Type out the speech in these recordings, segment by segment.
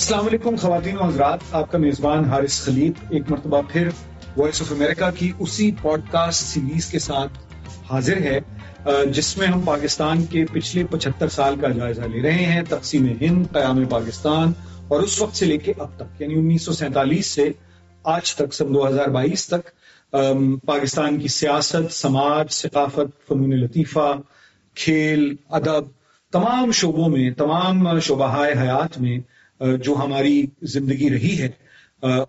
السلام علیکم خواتین و حضرات، آپ کا میزبان حارث خلیق ایک مرتبہ پھر وائس آف امریکہ کی اسی پوڈ کاسٹ سیریز کے ساتھ حاضر ہے جس میں ہم پاکستان کے پچھلے پچہتر سال کا جائزہ لے رہے ہیں، تقسیم ہند، قیام پاکستان، اور اس وقت سے لے کے اب تک یعنی انیس سو سینتالیس سے آج تک، سن دو ہزار بائیس تک پاکستان کی سیاست، سماج، ثقافت، فنون لطیفہ، کھیل، ادب، تمام شعبوں میں، تمام شعبہ حیات میں جو ہماری زندگی رہی ہے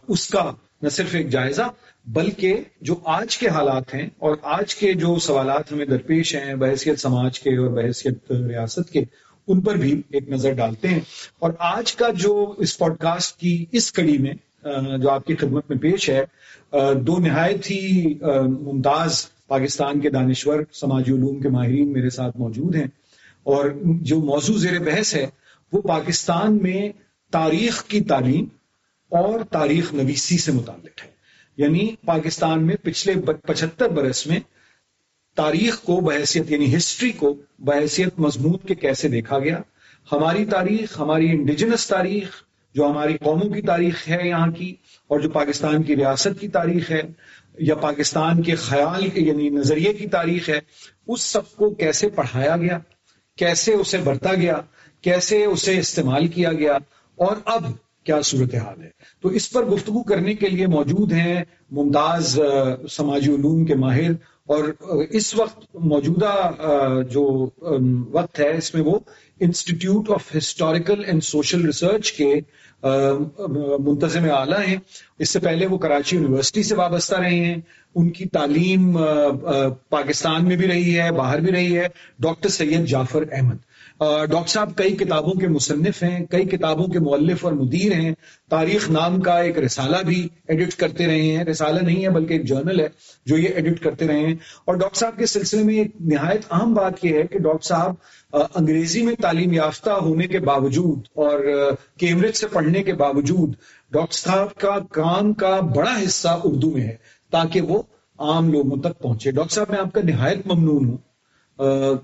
اس کا نہ صرف ایک جائزہ، بلکہ جو آج کے حالات ہیں اور آج کے جو سوالات ہمیں درپیش ہیں بحثیت سماج کے اور بحثیت ریاست کے، ان پر بھی ایک نظر ڈالتے ہیں۔ اور آج کا جو اس پوڈ کاسٹ کی اس کڑی میں جو آپ کی خدمت میں پیش ہے دو نہایت ہی ممتاز پاکستان کے دانشور، سماجی علوم کے ماہرین میرے ساتھ موجود ہیں۔ اور جو موضوع زیر بحث ہے، وہ پاکستان میں تاریخ کی تعلیم اور تاریخ نویسی سے متعلق ہے۔ یعنی پاکستان میں پچھلے پچہتر برس میں تاریخ کو بحثیت یعنی ہسٹری کو بحثیت مضمون کے کیسے دیکھا گیا۔ ہماری تاریخ، ہماری انڈیجنس تاریخ، جو ہماری قوموں کی تاریخ ہے یہاں کی، اور جو پاکستان کی ریاست کی تاریخ ہے، یا پاکستان کے خیال کے یعنی نظریے کی تاریخ ہے، اس سب کو کیسے پڑھایا گیا؟ کیسے اسے برتا گیا؟ کیسے اسے استعمال کیا گیا؟ اور اب کیا صورتحال ہے؟ تو اس پر گفتگو کرنے کے لیے موجود ہیں ممتاز سماجی علوم کے ماہر اور اس وقت موجودہ جو وقت ہے، اس میں وہ institute of historical and social research کے منتظم اعلیٰ ہیں۔ اس سے پہلے وہ کراچی یونیورسٹی سے وابستہ رہے ہیں۔ ان کی تعلیم پاکستان میں بھی رہی ہے، باہر بھی رہی ہے۔ ڈاکٹر سید جعفر احمد۔ ڈاکٹر صاحب، کئی کتابوں کے مصنف ہیں، کئی کتابوں کے مولف اور مدیر ہیں۔ تاریخ نام کا ایک رسالہ بھی ایڈٹ کرتے رہے ہیں۔ رسالہ نہیں ہے بلکہ ایک جرنل ہے جو یہ ایڈٹ کرتے رہے ہیں۔ اور ڈاکٹر صاحب، کے سلسلے میں ایک نہایت اہم بات یہ ہے کہ ڈاکٹر صاحب انگریزی میں تعلیم یافتہ ہونے کے باوجود اور کیمبرج سے پڑھنے کے باوجود ڈاکٹر صاحب کا کام کا بڑا حصہ اردو میں ہے تاکہ وہ عام لوگوں تک پہنچے۔ ڈاکٹر صاحب، میں آپ کا نہایت ممنون ہوں۔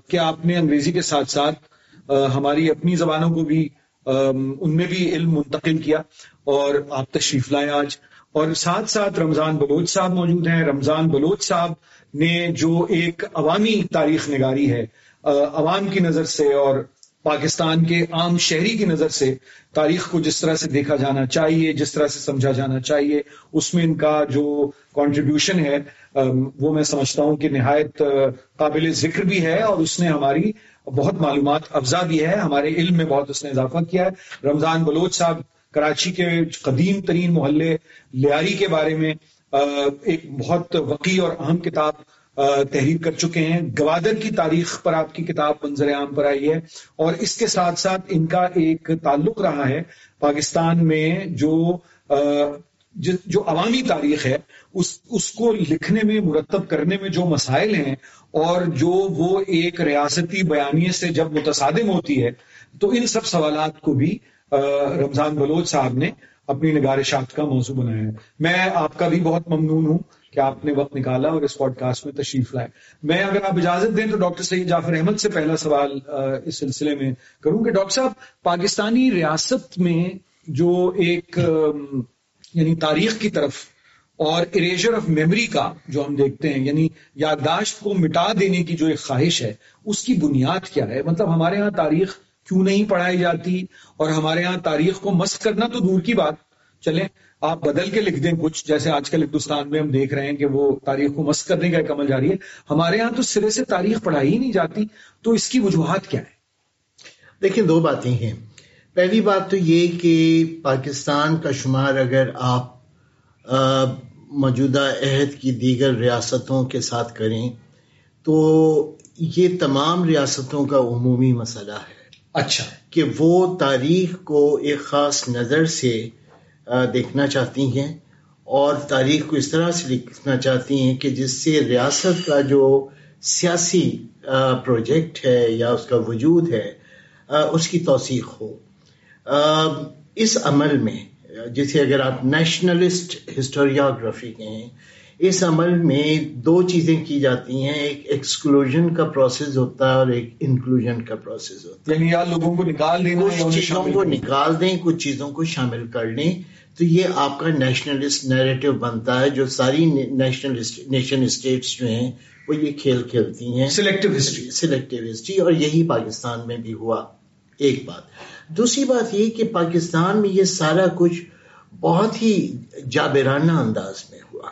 کہ آپ نے انگریزی کے ساتھ ساتھ ہماری اپنی زبانوں کو بھی ان میں بھی علم منتقل کیا اور آپ تشریف لائے آج۔ اور ساتھ ساتھ رمضان بلوچ صاحب موجود ہیں۔ رمضان بلوچ صاحب نے جو ایک عوامی تاریخ نگاری ہے عوام کی نظر سے اور پاکستان کے عام شہری کی نظر سے تاریخ کو جس طرح سے دیکھا جانا چاہیے، جس طرح سے سمجھا جانا چاہیے، اس میں ان کا جو کنٹریبیوشن ہے وہ میں سمجھتا ہوں کہ نہایت قابل ذکر بھی ہے اور اس نے ہماری بہت معلومات افزا بھی ہے، ہمارے علم میں بہت اس نے اضافہ کیا ہے۔ رمضان بلوچ صاحب، کراچی کے قدیم ترین محلے لیاری کے بارے میں ایک بہت وقی اور اہم کتاب تحریر کر چکے ہیں۔ گوادر کی تاریخ پر آپ کی کتاب منظر عام پر آئی ہے۔ اور اس کے ساتھ ساتھ ان کا ایک تعلق رہا ہے، پاکستان میں جو جو عوامی تاریخ ہے، اس اس کو لکھنے میں، مرتب کرنے میں جو مسائل ہیں اور جو وہ ایک ریاستی بیانیے سے جب متصادم ہوتی ہے، تو ان سب سوالات کو بھی رمضان بلوچ صاحب نے اپنی نگارشات کا موضوع بنایا ہے۔ میں آپ کا بھی بہت ممنون ہوں کہ آپ نے وقت نکالا اور اس پوڈ کاسٹ میں تشریف لائے۔ میں اگر آپ اجازت دیں تو ڈاکٹر سعید جعفر احمد سے پہلا سوال اس سلسلے میں کروں کہ ڈاکٹر صاحب، پاکستانی ریاست میں جو ایک یعنی تاریخ کی طرف اور اریجر آف میموری کا جو ہم دیکھتے ہیں یعنی یادداشت کو مٹا دینے کی جو ایک خواہش ہے، اس کی بنیاد کیا ہے؟ مطلب ہمارے ہاں تاریخ کیوں نہیں پڑھائی جاتی؟ اور ہمارے ہاں تاریخ کو مست کرنا تو دور کی بات۔ چلیں، آپ بدل کے لکھ دیں کچھ، جیسے آج کل ہندوستان میں ہم دیکھ رہے ہیں کہ وہ تاریخ کو مست کرنے کا ایک عمل جاری ہے۔ ہمارے ہاں تو سرے سے تاریخ پڑھائی ہی نہیں جاتی، تو اس کی وجوہات کیا ہے دیکھیں، دو باتیں ہیں۔ پہلی بات تو یہ کہ پاکستان کا شمار اگر آپ موجودہ عہد کی دیگر ریاستوں کے ساتھ کریں تو یہ تمام ریاستوں کا عمومی مسئلہ ہے۔ اچھا۔ کہ وہ تاریخ کو ایک خاص نظر سے دیکھنا چاہتی ہیں اور تاریخ کو اس طرح سے لکھنا چاہتی ہیں کہ جس سے ریاست کا جو سیاسی پروجیکٹ ہے یا اس کا وجود ہے اس کی توثیق ہو۔ اس عمل میں جسے اگر آپ نیشنلسٹ ہسٹوریوگرافی کہیں اس عمل میں دو چیزیں کی جاتی ہیں ایک ایکسکلوژن کا پروسیس ہوتا ہے اور ایک انکلوژن کا پروسیس ہوتا ہے۔ یعنی یا لوگوں کو نکال دیں کچھ چیزوں کو نکال دیں کچھ چیزوں کو شامل کر لیں تو یہ آپ کا نیشنلسٹ نیریٹو بنتا ہے جو ساری نیشنل نیشن اسٹیٹس جو ہیں وہ یہ کھیل کھیلتی ہیں۔ سلیکٹو ہسٹری سلیکٹو ہسٹری اور یہی پاکستان میں بھی ہوا۔ ایک بات۔ دوسری بات یہ کہ پاکستان میں یہ سارا کچھ بہت ہی جابرانہ انداز میں ہوا۔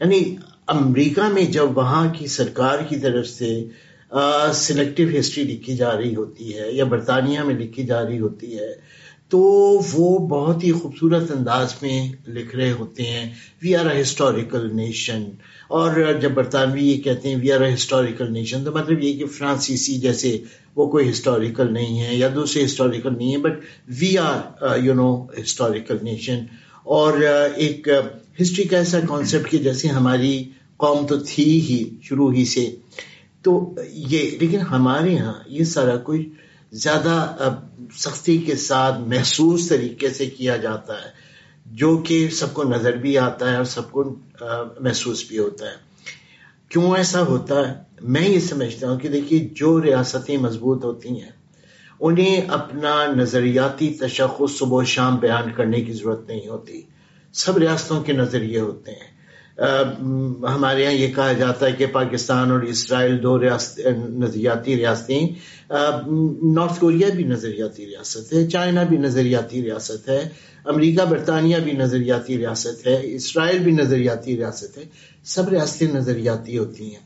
یعنی امریکہ میں جب وہاں کی سرکار کی طرف سے سلیکٹو ہسٹری لکھی جا رہی ہوتی ہے یا برطانیہ میں لکھی جا رہی ہوتی ہے تو وہ بہت ہی خوبصورت انداز میں لکھ رہے ہوتے ہیں we are a historical nation اور جب برطانوی یہ کہتے ہیں we are a historical nation تو مطلب یہ کہ فرانسیسی جیسے وہ کوئی ہسٹوریکل نہیں ہے یا دوسرے ہسٹوریکل نہیں ہے but we are you know historical nation اور ایک ہسٹری کا ایسا کانسیپٹ کہ جیسے ہماری قوم تو تھی ہی، شروع ہی سے۔ تو یہ، لیکن ہمارے یہاں یہ سارا کچھ زیادہ سختی کے ساتھ محسوس طریقے سے کیا جاتا ہے، جو کہ سب کو نظر بھی آتا ہے اور سب کو محسوس بھی ہوتا ہے۔ کیوں ایسا ہوتا ہے؟ میں یہ سمجھتا ہوں کہ دیکھیے، جو ریاستیں مضبوط ہوتی ہیں، انہیں اپنا نظریاتی تشخص صبح و شام بیان کرنے کی ضرورت نہیں ہوتی۔ سب ریاستوں کے نظریے ہوتے ہیں۔ ہمارے یہاں یہ کہا جاتا ہے کہ پاکستان اور اسرائیل دو ریاست، نظریاتی ریاستیں نارتھ کوریا بھی نظریاتی ریاست ہے، چائنا بھی نظریاتی ریاست ہے، امریکہ، برطانیہ بھی نظریاتی ریاست ہے، اسرائیل بھی نظریاتی ریاست ہے۔ سب ریاستیں نظریاتی ہوتی ہیں۔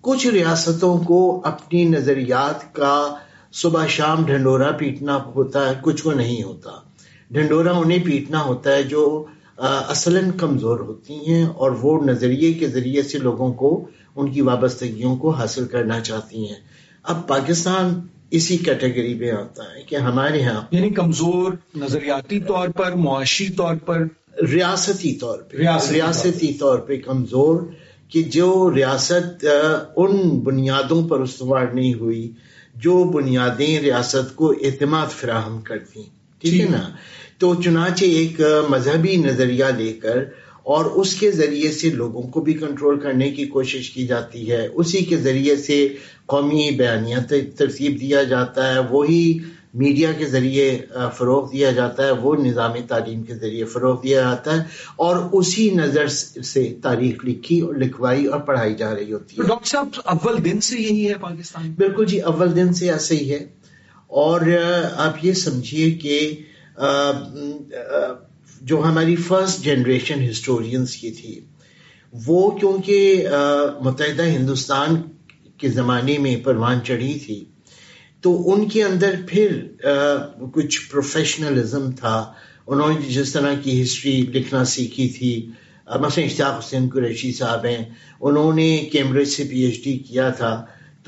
کچھ ریاستوں کو اپنی نظریات کا صبح شام ڈھنڈورا پیٹنا ہوتا ہے، کچھ کو نہیں ہوتا۔ ڈھنڈورا انہیں پیٹنا ہوتا ہے جو اصلاً کمزور ہوتی ہیں اور وہ نظریے کے ذریعے سے لوگوں کو ان کی وابستگیوں کو حاصل کرنا چاہتی ہیں۔ اب پاکستان اسی کیٹیگری میں آتا ہے کہ ہمارے ہاں یعنی کمزور نظریاتی طور پر معاشی طور پر۔ ریاستی طور پہ ریاستی طور پہ کمزور کہ جو ریاست ان بنیادوں پر استوار نہیں ہوئی جو بنیادیں ریاست کو اعتماد فراہم کرتی۔ ٹھیک ہے نا؟ تو چنانچہ ایک مذہبی نظریہ لے کر اور اس کے ذریعے سے لوگوں کو بھی کنٹرول کرنے کی کوشش کی جاتی ہے۔ اسی کے ذریعے سے قومی بیانیہ ترتیب دیا جاتا ہے وہی میڈیا کے ذریعے فروغ دیا جاتا ہے وہ نظام تعلیم کے ذریعے فروغ دیا جاتا ہے اور اسی نظر سے تاریخ لکھی اور لکھوائی اور پڑھائی جا رہی ہوتی ہے۔ ڈاکٹر صاحب اول دن سے یہی ہے پاکستان؟ بالکل جی اول دن سے ایسا ہی ہے۔ اور آپ یہ سمجھیے کہ جو ہماری فرسٹ جنریشن ہسٹورینس کی تھی، وہ کیونکہ متحدہ ہندوستان کے زمانے میں پروان چڑھی تھی، تو ان کے اندر پھر کچھ پروفیشنلزم تھا۔ انہوں نے جس طرح کی ہسٹری لکھنا سیکھی تھی، مثلا اشتاق حسین قریشی صاحب ہیں، انہوں نے کیمبرج سے پی ایچ ڈی کیا تھا۔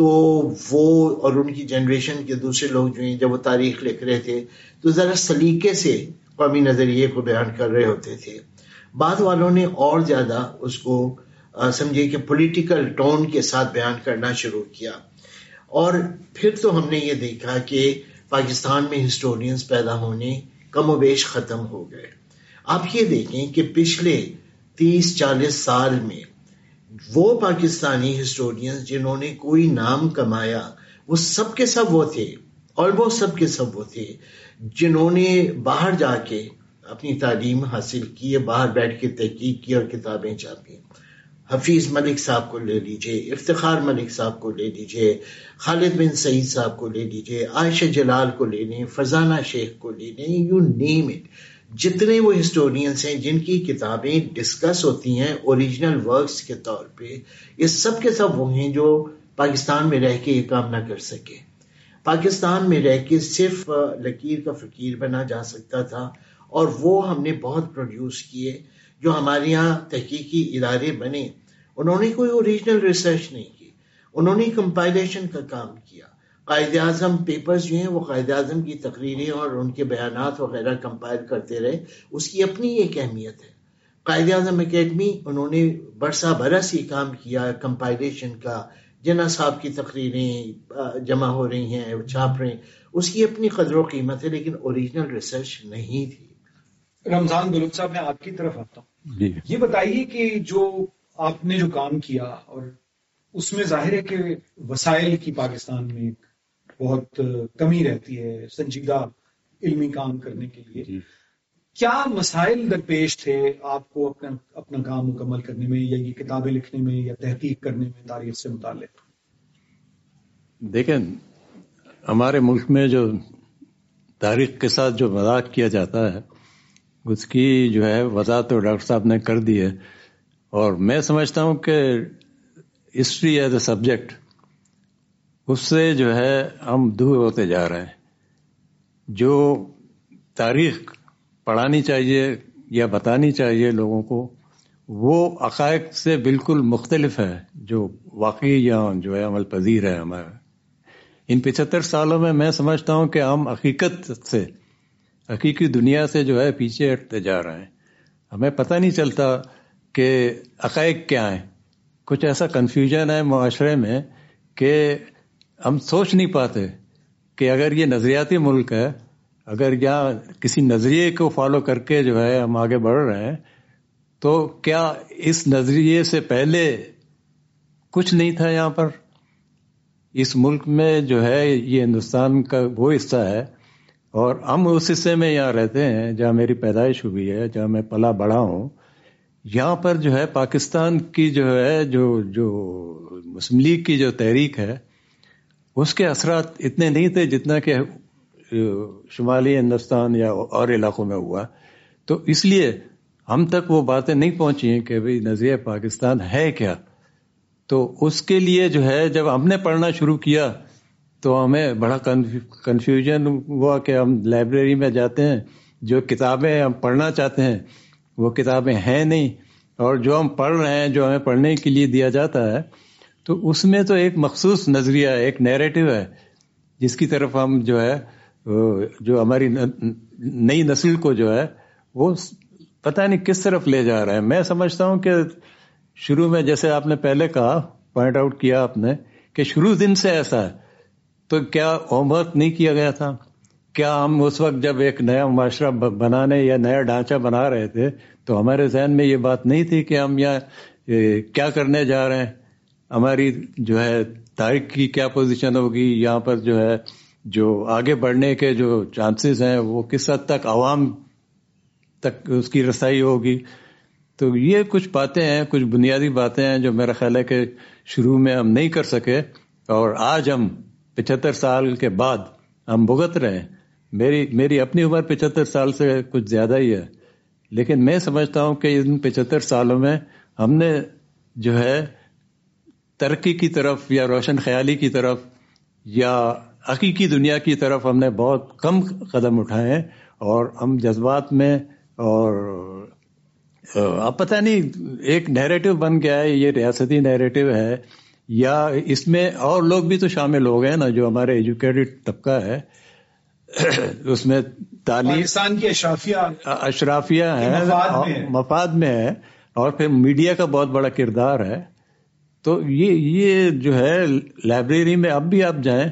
تو وہ اور ان کی جنریشن کے دوسرے لوگ جو ہیں، جب وہ تاریخ لکھ رہے تھے، تو ذرا سلیقے سے قومی نظریے کو بیان کر رہے ہوتے تھے۔ بعد والوں نے اور زیادہ اس کو سمجھے کہ پولیٹیکل ٹون کے ساتھ بیان کرنا شروع کیا۔ اور پھر تو ہم نے یہ دیکھا کہ پاکستان میں ہسٹورینز پیدا ہونے کم و بیش ختم ہو گئے۔ آپ یہ دیکھیں کہ پچھلے تیس چالیس سال میں وہ پاکستانی ہسٹورینز جنہوں نے کوئی نام کمایا، وہ سب کے سب وہ تھے آلموسٹ سب کے سب وہ تھے جنہوں نے باہر جا کے اپنی تعلیم حاصل کی، باہر بیٹھ کے تحقیق کی اور کتابیں چھاپی حفیظ ملک صاحب کو لے لیجیے، افتخار ملک صاحب کو لے لیجیے، خالد بن سعید صاحب کو لے لیجیے، عائشہ جلال کو لے لیں، فضانہ شیخ کو لے لیں یو نیم اٹ جتنے وہ ہسٹورینس ہیں جن کی کتابیں ڈسکس ہوتی ہیں اوریجنل ورکس کے طور پہ، یہ سب کے سب وہ ہیں جو پاکستان میں رہ کے یہ کام نہ کر سکے۔ پاکستان میں رہ کے صرف لکیر کا فقیر بنا جا سکتا تھا، اور وہ ہم نے بہت پروڈیوس کیے جو ہمارے یہاں تحقیقی ادارے بنے۔ انہوں نے کوئی اوریجنل ریسرچ نہیں کی، انہوں نے کمپائلیشن کا کام کیا۔ قائد اعظم پیپرز جو ہیں وہ قائد اعظم کی تقریریں اور ان کے بیانات وغیرہ کمپائل کرتے رہے اس کی اپنی ایک اہمیت ہے۔ قائد اعظم اکیڈمی انہوں نے برسا برس یہ کام کیا کمپائلیشن کا جنا صاحب کی تقریریں جمع ہو رہی ہیں چھاپ رہے ہیں۔ اس کی اپنی قدر و قیمت ہے لیکن اوریجنل ریسرچ نہیں تھی۔ رمضان گلوک صاحب میں آپ کی طرف آتا ہوں۔ جی۔ یہ بتائیے کہ جو آپ نے جو کام کیا اور اس میں ظاہر ہے کہ وسائل کی پاکستان میں ایک بہت کمی رہتی ہے سنجیدہ علمی کام کرنے کے لیے۔ جی۔ کیا مسائل درپیش تھے آپ کو اپنا اپنا کام مکمل کرنے میں یا یہ کتابیں لکھنے میں یا تحقیق کرنے میں تاریخ سے متعلق؟ دیکھیں ہمارے ملک میں جو تاریخ کے ساتھ جو مذاق کیا جاتا ہے اس کی جو ہے وضاحت تو ڈاکٹر صاحب نے کر دی ہے۔ اور میں سمجھتا ہوں کہ ہسٹری ایز اے سبجیکٹ اس سے جو ہے ہم دور ہوتے جا رہے ہیں۔ جو تاریخ پڑھانی چاہیے یا بتانی چاہیے لوگوں کو، وہ عقائد سے بالکل مختلف ہے۔ جو واقعی یا جو ہے، عمل پذیر ہے ہمارا ان پچہتر سالوں میں میں سمجھتا ہوں کہ ہم حقیقت سے، حقیقی دنیا سے جو ہے پیچھے ہٹتے جا رہے ہیں۔ ہمیں پتہ نہیں چلتا کہ عقائق کیا ہیں۔ کچھ ایسا کنفیوژن ہے معاشرے میں کہ ہم سوچ نہیں پاتے کہ اگر یہ نظریاتی ملک ہے، اگر یہاں کسی نظریے کو فالو کر کے جو ہے ہم آگے بڑھ رہے ہیں، تو کیا اس نظریے سے پہلے کچھ نہیں تھا یہاں پر؟ اس ملک میں جو ہے یہ ہندوستان کا وہ حصہ ہے اور ہم اس حصے میں یہاں رہتے ہیں جہاں میری پیدائش ہوئی ہے، جہاں میں پلا بڑا ہوں۔ یہاں پر جو ہے پاکستان کی جو ہے جو جو مسلم لیگ کی جو تحریک ہے اس کے اثرات اتنے نہیں تھے جتنا کہ شمالی ہندوستان یا اور علاقوں میں ہوا۔ تو اس لیے ہم تک وہ باتیں نہیں پہنچی ہیں کہ بھائی نظریہ پاکستان ہے کیا۔ تو اس کے لیے جو ہے، جب ہم نے پڑھنا شروع کیا تو ہمیں بڑا کنفیوژن ہوا کہ ہم لائبریری میں جاتے ہیں، جو کتابیں ہم پڑھنا چاہتے ہیں، وہ کتابیں ہیں نہیں۔ اور جو ہم پڑھ رہے ہیں، جو ہمیں پڑھنے کے لیے دیا جاتا ہے تو اس میں تو ایک مخصوص نظریہ ایک نیریٹو ہے، جس کی طرف ہم جو ہے جو ہماری نئی نسل کو جو ہے، وہ پتہ نہیں کس طرف لے جا رہا ہے۔ میں سمجھتا ہوں کہ شروع میں جیسے آپ نے پہلے کہا پوائنٹ آؤٹ کیا آپ نے، کہ شروع دن سے ایسا ہے۔ تو کیا ہوم ورک نہیں کیا گیا تھا؟ کیا ہم اس وقت جب ایک نیا معاشرہ بنانے یا نیا ڈھانچہ بنا رہے تھے، تو ہمارے ذہن میں یہ بات نہیں تھی کہ ہم یہاں کیا کرنے جا رہے ہیں؟ ہماری جو ہے تاریخ کی کیا پوزیشن ہوگی؟ یہاں پر جو ہے جو آگے بڑھنے کے جو چانسز ہیں، وہ کس حد تک عوام تک اس کی رسائی ہوگی؟ تو یہ کچھ باتیں ہیں، کچھ بنیادی باتیں ہیں جو میرا خیال ہے کہ شروع میں ہم نہیں کر سکے۔ اور آج ہم پچہتر سال کے بعد ہم بھگت رہے ہیں۔ میری میری اپنی عمر پچہتر سال سے کچھ زیادہ ہی ہے۔ لیکن میں سمجھتا ہوں کہ ان پچہتر سالوں میں ہم نے جو ہے ترقی کی طرف یا روشن خیالی کی طرف یا حقیقی دنیا کی طرف ہم نے بہت کم قدم اٹھائے ہیں اور ہم جذبات میں اور اب پتہ نہیں ایک نیریٹو بن گیا ہے یہ ریاستی نیریٹو ہے یا اس میں اور لوگ بھی تو شامل ہو گئے نا جو ہمارے ایجوکیٹڈ طبقہ ہے اس میں تعلیم کی اشرافیہ اشرافیہ ہے۔ مفاد میں ہے اور پھر میڈیا کا بہت بڑا کردار ہے۔ تو یہ یہ جو ہے لائبریری میں اب بھی آپ جائیں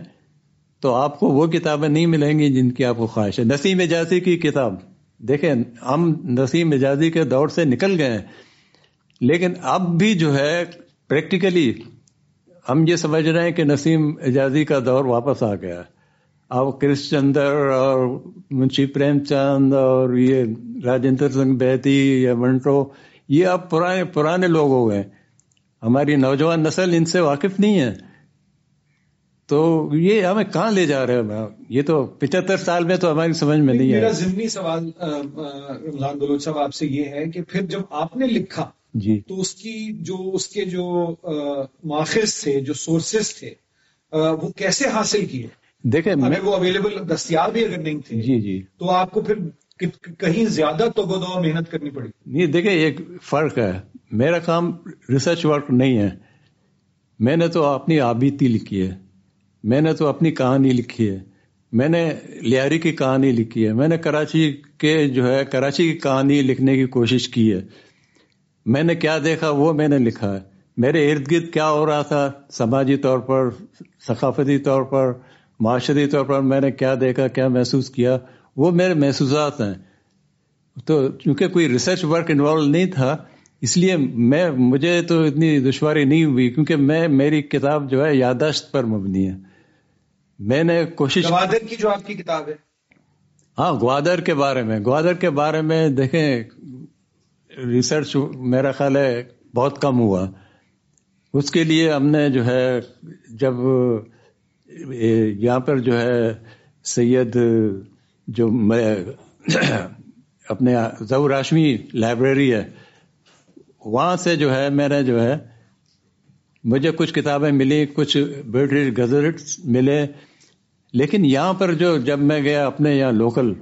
تو آپ کو وہ کتابیں نہیں ملیں گی جن کی آپ کو خواہش ہے۔ نسیم اجازی کی کتاب۔ دیکھیں، ہم نسیم اجازی کے دور سے نکل گئے لیکن اب بھی جو ہے پریکٹیکلی ہم یہ سمجھ رہے ہیں کہ نسیم اجازی کا دور واپس آ گیا۔ اب کرش چندر اور منشی پریم چند اور یہ راجندر سنگھ بیتی یا منٹو، یہ اب پرانے پرانے لوگ ہو گئے ہماری نوجوان نسل ان سے واقف نہیں ہے۔ تو یہ ہمیں کہاں لے جا رہے ہیں؟ یہ تو پچہتر سال میں تو ہماری سمجھ میں نہیں ہے میرا ضمنی سوال رمضان بلوچ صاحب آپ سے یہ ہے کہ پھر جب آپ نے لکھا جی۔ تو اس کی جو اس کے جو ماخذ تھے جو سورسز تھے وہ کیسے حاصل کیے؟ دیکھیں وہ اویلیبل دستیاب بھی اگر نہیں تھے۔ جی جی۔ تو آپ کو پھر کہیں زیادہ تو گدو محنت کرنی پڑی نہیں، دیکھیں ایک فرق ہے۔ میرا کام ریسرچ ورک نہیں ہے۔ میں نے تو اپنی آبیتی لکھی ہے۔ میں نے تو اپنی کہانی لکھی ہے۔ میں نے لیاری کی کہانی لکھی ہے۔ میں نے کراچی کے جو ہے، کراچی کی کہانی لکھنے کی کوشش کی ہے۔ میں نے کیا دیکھا وہ میں نے لکھا ہے۔ میرے ارد گرد کیا ہو رہا تھا؟ سماجی طور پر، ثقافتی طور پر، معاشرتی طور پر میں نے کیا دیکھا، کیا محسوس کیا؟ وہ میرے محسوسات ہیں۔ تو چونکہ کوئی ریسرچ ورک انوالو نہیں تھا اس لیے میں مجھے تو اتنی دشواری نہیں ہوئی کیونکہ میں میری کتاب جو ہے یاداشت پر مبنی ہے۔ میں نے کوشش گوادر کی جو آپ کی کتاب ہے۔ ہاں گوادر کے بارے میں۔ گوادر کے بارے میں دیکھیں ریسرچ میرا خیال ہے بہت کم ہوا۔ اس کے لیے ہم نے جو ہے جب یہاں پر جو ہے سید جو میں اپنے ضو راشمی لائبریری ہے، وہاں سے جو ہے، میں نے جو ہے، مجھے کچھ کتابیں ملی، کچھ برٹش گزٹ ملے۔ لیکن یہاں پر جو جب میں گیا اپنے یہاں لوکل،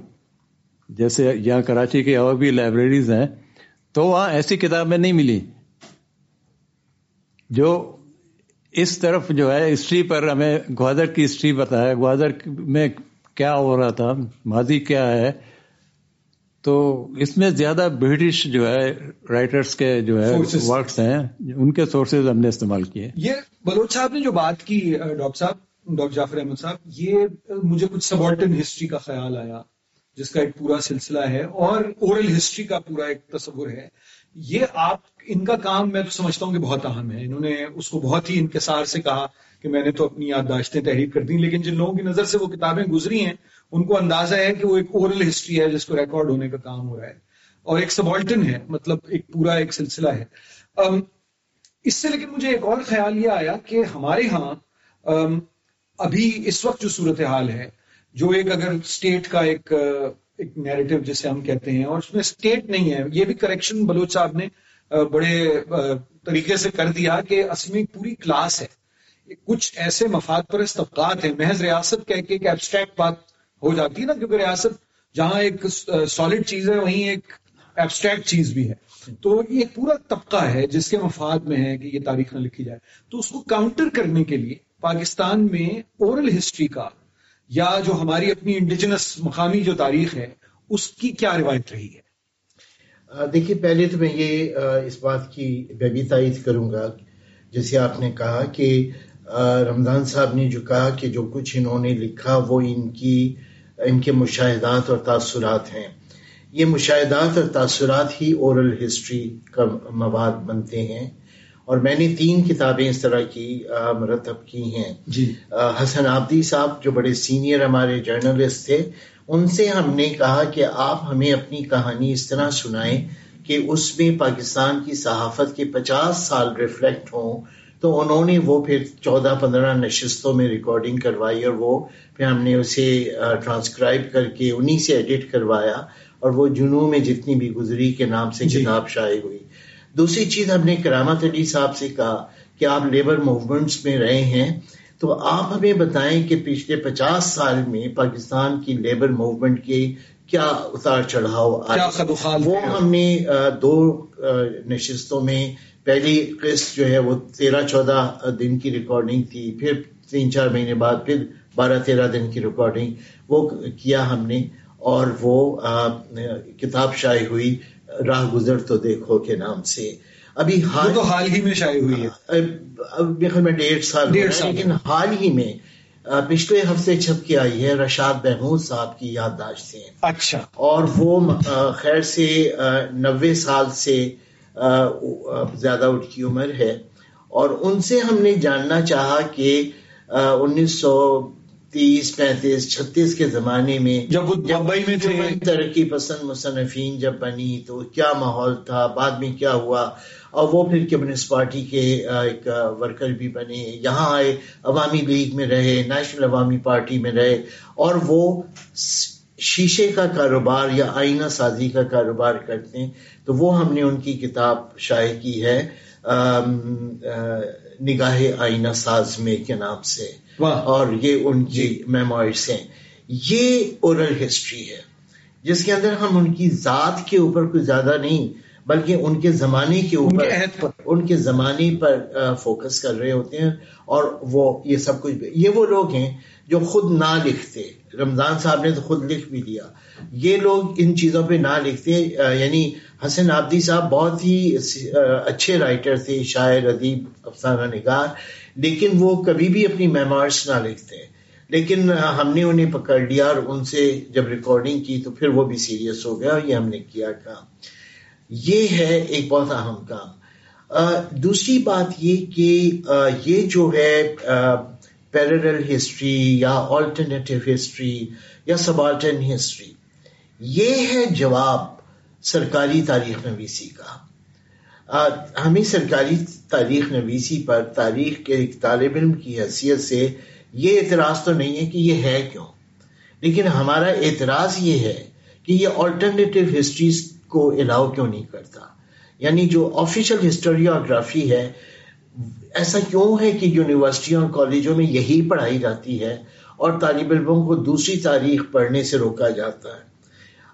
جیسے یہاں کراچی کی اور بھی لائبریریز ہیں، تو وہاں ایسی کتابیں نہیں ملی۔ جو اس طرف جو ہے، ہسٹری پر ہمیں گوادر کی ہسٹری بتایا، گوادر میں کیا ہو رہا تھا ماضی کیا ہے؟ تو اس میں زیادہ برٹش جو ہے رائٹرس کے جو ہے ورکس ہیں ان کے سورسز ہم نے استعمال کیے۔ یہ بلوچ صاحب نے جو بات کی ڈاکٹر صاحب ڈاکٹر جعفر احمد صاحب یہ مجھے کچھ سبالٹن ہسٹری کا خیال آیا جس کا ایک پورا سلسلہ ہے اور اورل ہسٹری کا پورا ایک تصور ہے۔ یہ آپ ان کا کام میں تو سمجھتا ہوں کہ بہت اہم ہے۔ انہوں نے اس کو بہت ہی انکسار سے کہا۔ کہ میں نے تو اپنی یادداشتیں تحریر کر دی لیکن جن لوگوں کی نظر سے وہ کتابیں گزری ہیں، ان کو اندازہ ہے کہ وہ ایک اورل ہسٹری ہے جس کو ریکارڈ ہونے کا کام ہو رہا ہے۔ اور ایک سبالٹن ہے مطلب ایک پورا ایک سلسلہ ہے۔ اس سے لیکن مجھے ایک اور خیال یہ آیا کہ ہمارے ہاں ابھی اس وقت جو صورتحال ہے، جو ایک اگر اسٹیٹ کا ایک ایک نیریٹو جسے ہم کہتے ہیں، اور اس میں اسٹیٹ نہیں ہے، یہ بھی کریکشن بلوچ صاحب نے بڑے طریقے سے کر دیا کہ اصل میں پوری کلاس ہے۔ کچھ ایسے مفاد پرست طبقات ہیں۔ محض ریاست کہہ کے ایک ایبسٹریکٹ بات ہو جاتی ہے نا، کیونکہ ریاست جہاں ایک سالڈ چیز ہے، وہیں ایک ایبسٹریکٹ چیز بھی ہے۔ تو یہ پورا طبقہ ہے جس کے مفاد میں ہے کہ یہ تاریخ نہ لکھی جائے۔ تو اس کو کاؤنٹر کرنے کے لیے پاکستان میں اورل ہسٹری کا یا جو ہماری اپنی انڈیجنس مقامی جو تاریخ ہے، اس کی کیا روایت رہی ہے؟ دیکھیے، پہلے تو میں یہ اس بات کی میں بھی تائید کروں گا، جیسے آپ نے کہا کہ رمضان صاحب نے جو کہا کہ جو کچھ انہوں نے لکھا وہ ان کی ان کے مشاہدات اور تاثرات ہیں۔ یہ مشاہدات اور تاثرات ہی اورل ہسٹری کا مواد بنتے ہیں۔ اور میں نے تین کتابیں اس طرح کی مرتب کی ہیں۔ جی۔ حسن آبدی صاحب جو بڑے سینئر ہمارے جرنلسٹ تھے ان سے ہم نے کہا کہ آپ ہمیں اپنی کہانی اس طرح سنائیں کہ اس میں پاکستان کی صحافت کے پچاس سال ریفلیکٹ ہوں۔ تو انہوں نے وہ پھر چودہ پندرہ نشستوں میں ریکارڈنگ کروائی اور وہ پھر ہم نے اسے ٹرانسکرائب کر کے انہی سے ایڈٹ کروایا اور وہ جنوب میں جتنی بھی گزری کے نام سے جی۔ کتاب شائع ہوئی دوسری چیز ہم نے کرامت علی صاحب سے کہا کہ آپ لیبر موومنٹس میں رہے ہیں تو آپ ہمیں بتائیں کہ پچھلے پچاس سال میں پاکستان کی لیبر موومنٹ کے کیا اتار چڑھاؤ وہ ہم نے دو نشستوں میں پہلی قسط جو ہے وہ تیرہ چودہ دن کی ریکارڈنگ تھی پھر تین چار مہینے بعد پھر بارہ تیرہ دن کی ریکارڈنگ وہ کیا ہم نے اور وہ کتاب شائع ہوئی راہ گزر تو دیکھو کے نام سے۔ ابھی حال تو حال ہی میں شائع ہوئی ہے۔ اب میں ڈیڑھ سال ڈیڑھ سال۔ لیکن حال ہی میں پچھلے ہفتے چھپ کے آئی ہے رشاد محمود صاحب کی یادداشت سے۔ اچھا۔ اور وہ خیر سے نوے سال سے زیادہ اٹھ کی عمر ہے۔ اور ان سے ہم نے جاننا چاہا کہ انیس سو تیس پینتیس چھتیس کے زمانے میں جب ممبئی میں تھے۔ ترقی پسند مصنفین جب بنی تو کیا ماحول تھا؟ بعد میں کیا ہوا؟ اور وہ پھر کمیونسٹ پارٹی کے ایک ورکر بھی بنے یہاں آئے عوامی لیگ میں رہے نیشنل عوامی پارٹی میں رہے۔ اور وہ شیشے کا کاروبار یا آئینہ سازی کا کاروبار کرتے ہیں تو وہ ہم نے ان کی کتاب شائع کی ہے نگاہ آئینہ ساز میں کے نام سے۔ اور یہ ان کی جی۔ میموائرس ہیں۔ یہ اورل ہسٹری ہے۔ جس کے اندر ہم ان کی ذات کے اوپر کوئی زیادہ نہیں بلکہ ان کے زمانے کے اوپر ان کے زمانے پر فوکس کر رہے ہوتے ہیں۔ اور وہ یہ سب کچھ یہ وہ لوگ ہیں جو خود نہ لکھتے۔ رمضان صاحب نے تو خود لکھ بھی دیا۔ یہ لوگ ان چیزوں پہ نہ لکھتے یعنی حسن آبدی صاحب بہت ہی اچھے رائٹر تھے، شاعر، ادیب، افسانہ نگار، لیکن وہ کبھی بھی اپنی میمارس نہ لکھتے۔ لیکن ہم نے انہیں پکڑ لیا اور ان سے جب ریکارڈنگ کی تو پھر وہ بھی سیریس ہو گیا اور یہ ہم نے کیا کام۔ یہ ہے ایک بہت اہم کام۔ دوسری بات یہ کہ یہ جو ہے پیرل ہسٹری یا آلٹرنیٹو ہسٹری یا سب آلٹرن ہسٹری یہ ہے جواب سرکاری تاریخ نویسی کا. ہمیں سرکاری تاریخ نویسی پر تاریخ کے ایک طالب علم کی حیثیت سے یہ اعتراض تو نہیں ہے کہ یہ ہے کیوں، لیکن ہمارا اعتراض یہ ہے کہ یہ آلٹرنیٹو ہسٹریز کو الاؤ کیوں نہیں کرتا؟ یعنی جو آفیشل ہسٹوریوگرافی ہے ایسا کیوں ہے کہ یونیورسٹیوں اور کالجوں میں یہی پڑھائی جاتی ہے اور طالب علموں کو دوسری تاریخ پڑھنے سے روکا جاتا ہے؟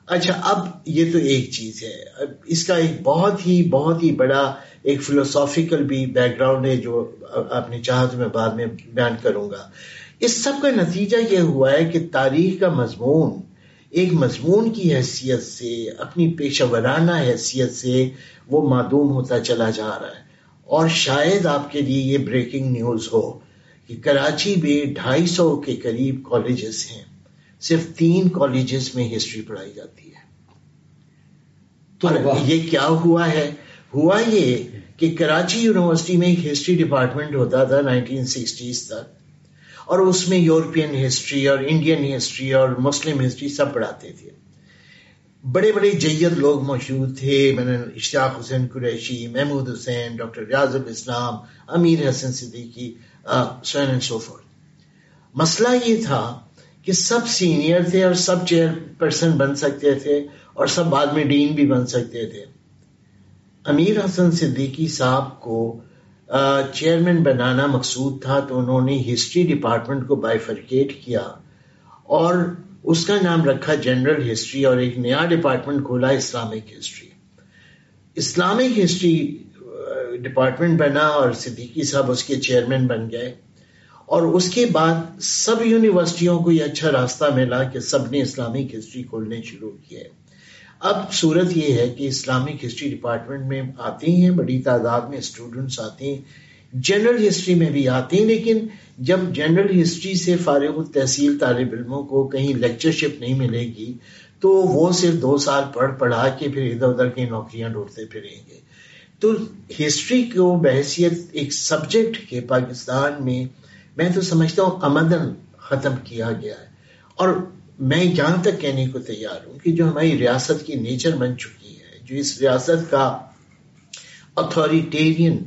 اچھا اب یہ تو ایک چیز ہے۔ اس کا ایک بہت ہی بہت ہی بڑا ایک فلوسافیکل بھی بیک گراؤنڈ ہے جو آپ نے چاہا تو میں بعد میں بیان کروں گا۔ اس سب کا نتیجہ یہ ہوا ہے کہ تاریخ کا مضمون ایک مضمون کی حیثیت سے، اپنی پیشہ ورانہ حیثیت سے وہ معدوم ہوتا چلا جا رہا ہے۔ اور شاید آپ کے لیے یہ بریکنگ نیوز ہو کہ کراچی میں ڈھائی سو کے قریب کالجز ہیں۔ صرف تین کالجز میں ہسٹری پڑھائی جاتی ہے۔ تو یہ کیا ہوا ہے؟ ہوا یہ کہ کراچی یونیورسٹی میں ایک ہسٹری ڈپارٹمنٹ ہوتا تھا نائنٹین سکسٹیز تک۔ اور اس میں یورپین ہسٹری اور انڈین ہسٹری اور مسلم ہسٹری سب پڑھاتے تھے۔ بڑے بڑے جید لوگ موجود تھے، میں نے اشتیاق حسین قریشی، محمود حسین، ڈاکٹر ریاض الاسلام، امیر حسن صدیقی سوین سوفر مسئلہ یہ تھا کہ سب سینئر تھے اور سب چیئر پرسن بن سکتے تھے اور سب بعد میں ڈین بھی بن سکتے تھے۔ امیر حسن صدیقی صاحب کو چیئرمین بنانا مقصود تھا تو انہوں نے ہسٹری ڈپارٹمنٹ کو بائیفرکیٹ کیا اور اس کا نام رکھا جنرل ہسٹری اور ایک نیا ڈپارٹمنٹ کھولا Islamic history. Islamic history department بنا اور صدیقی صاحب اس کے چیئرمین بن گئے۔ اور اس کے بعد سب یونیورسٹیوں کو یہ اچھا راستہ ملا کہ سب نے اسلامک ہسٹری کھولنے شروع کیے۔ اب صورت یہ ہے کہ اسلامک ہسٹری ڈپارٹمنٹ میں آتے ہیں، بڑی تعداد میں اسٹوڈنٹس آتے ہیں۔ جنرل ہسٹری میں بھی آتے ہیں، لیکن جب جنرل ہسٹری سے فارغ التحصیل طالب علموں کو کہیں لیکچرشپ نہیں ملے گی، تو وہ صرف دو سال پڑھ پڑھا کے پھر ادھر ادھر کی نوکریاں ڈھونڈتے پھریں گے۔ تو ہسٹری کو بحثیت ایک سبجیکٹ کے پاکستان میں میں تو سمجھتا ہوں امدن ختم کیا گیا ہے۔ اور میں یہاں تک کہنے کو تیار ہوں کہ جو ہماری ریاست کی نیچر بن چکی ہے، جو اس ریاست کا اتھارٹیرین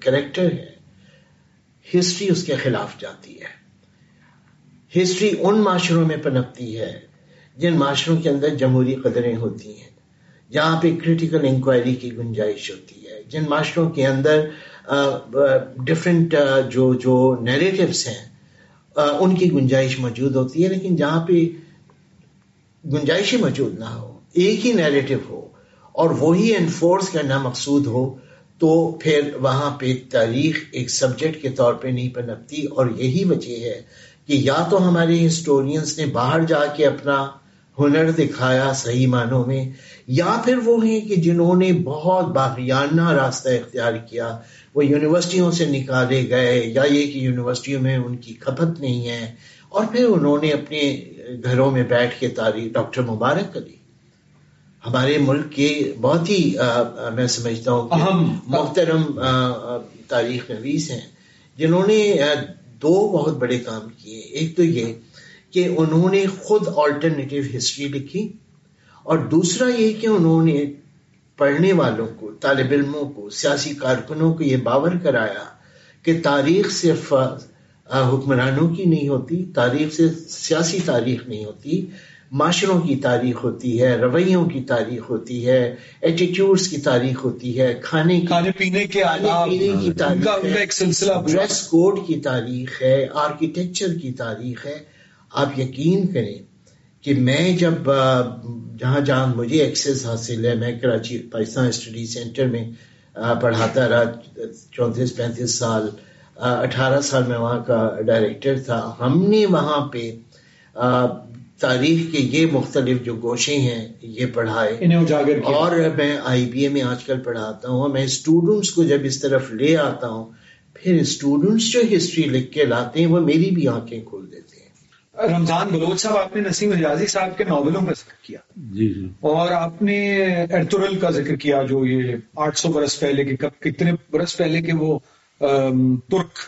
کریکٹر ہے ہسٹری اس کے خلاف جاتی ہے۔ ہسٹری ان معاشروں میں پنپتی ہے جن معاشروں کے اندر جمہوری قدریں ہوتی ہیں، جہاں پہ کریٹیکل انکوائری کی گنجائش ہوتی ہے۔ جن معاشروں کے اندر ڈفرینٹ جو جو نیریٹوس ہیں ان کی گنجائش موجود ہوتی ہے، لیکن جہاں پہ گنجائش ہی موجود نہ ہو ایک ہی نیریٹو ہو اور وہی انفورس کرنا مقصود ہو تو پھر وہاں پہ تاریخ ایک سبجیکٹ کے طور پہ نہیں پنپتی اور یہی وجہ ہے کہ یا تو ہمارے ہسٹورینس نے باہر جا کے اپنا ہنر دکھایا صحیح معنوں میں، یا پھر وہ ہیں کہ جنہوں نے بہت باغیانہ راستہ اختیار کیا، وہ یونیورسٹیوں سے نکالے گئے یا یہ کہ یونیورسٹیوں میں ان کی کھپت نہیں ہے، اور پھر انہوں نے اپنے گھروں میں بیٹھ کے تاریخ ڈاکٹر مبارک کری ہمارے ملک کے بہت ہی میں سمجھتا ہوں کہ محترم تاریخ نویس ہیں جنہوں نے دو بہت بڑے کام کیے۔ ایک تو یہ کہ انہوں نے خود آلٹرنیٹو ہسٹری لکھی اور دوسرا یہ کہ انہوں نے پڑھنے والوں کو طالب علموں کو سیاسی کارکنوں کو یہ باور کرایا کہ تاریخ صرف حکمرانوں کی نہیں ہوتی تاریخ سے سیاسی تاریخ نہیں ہوتی معاشروں کی تاریخ ہوتی ہے رویوں کی تاریخ ہوتی ہے ایٹیٹیوڈس کی تاریخ ہوتی ہے کھانے کھانے پینے کے پینے کی تاریخ ڈریس کوڈ کی تاریخ ہے آرکیٹیکچر کی تاریخ ہے۔ آپ یقین کریں کہ میں جب جہاں جہاں مجھے ایکسیس حاصل ہے میں کراچی پاکستان اسٹڈی سینٹر میں پڑھاتا رہا چونتیس پینتیس سال اٹھارہ سال میں وہاں کا ڈائریکٹر تھا۔ ہم نے وہاں پہ تاریخ کے یہ مختلف جو گوشے ہیں یہ پڑھائے۔ اور میں آئی بی اے میں آج کل پڑھاتا ہوں میں اسٹوڈنٹس کو جب اس طرف لے آتا ہوں پھر اسٹوڈنٹس جو ہسٹری لکھ کے لاتے ہیں وہ میری بھی آنکھیں کھول دیتے ہیں۔ رمضان بلوچ صاحب آپ نے نسیم اجازی صاحب کے ناولوں کا ذکر کیا۔ جی جی۔ اور آپ نے ایرتورل کا ذکر کیا جو یہ آٹھ سو برس پہلے کے کب کتنے برس پہلے کے وہ ترک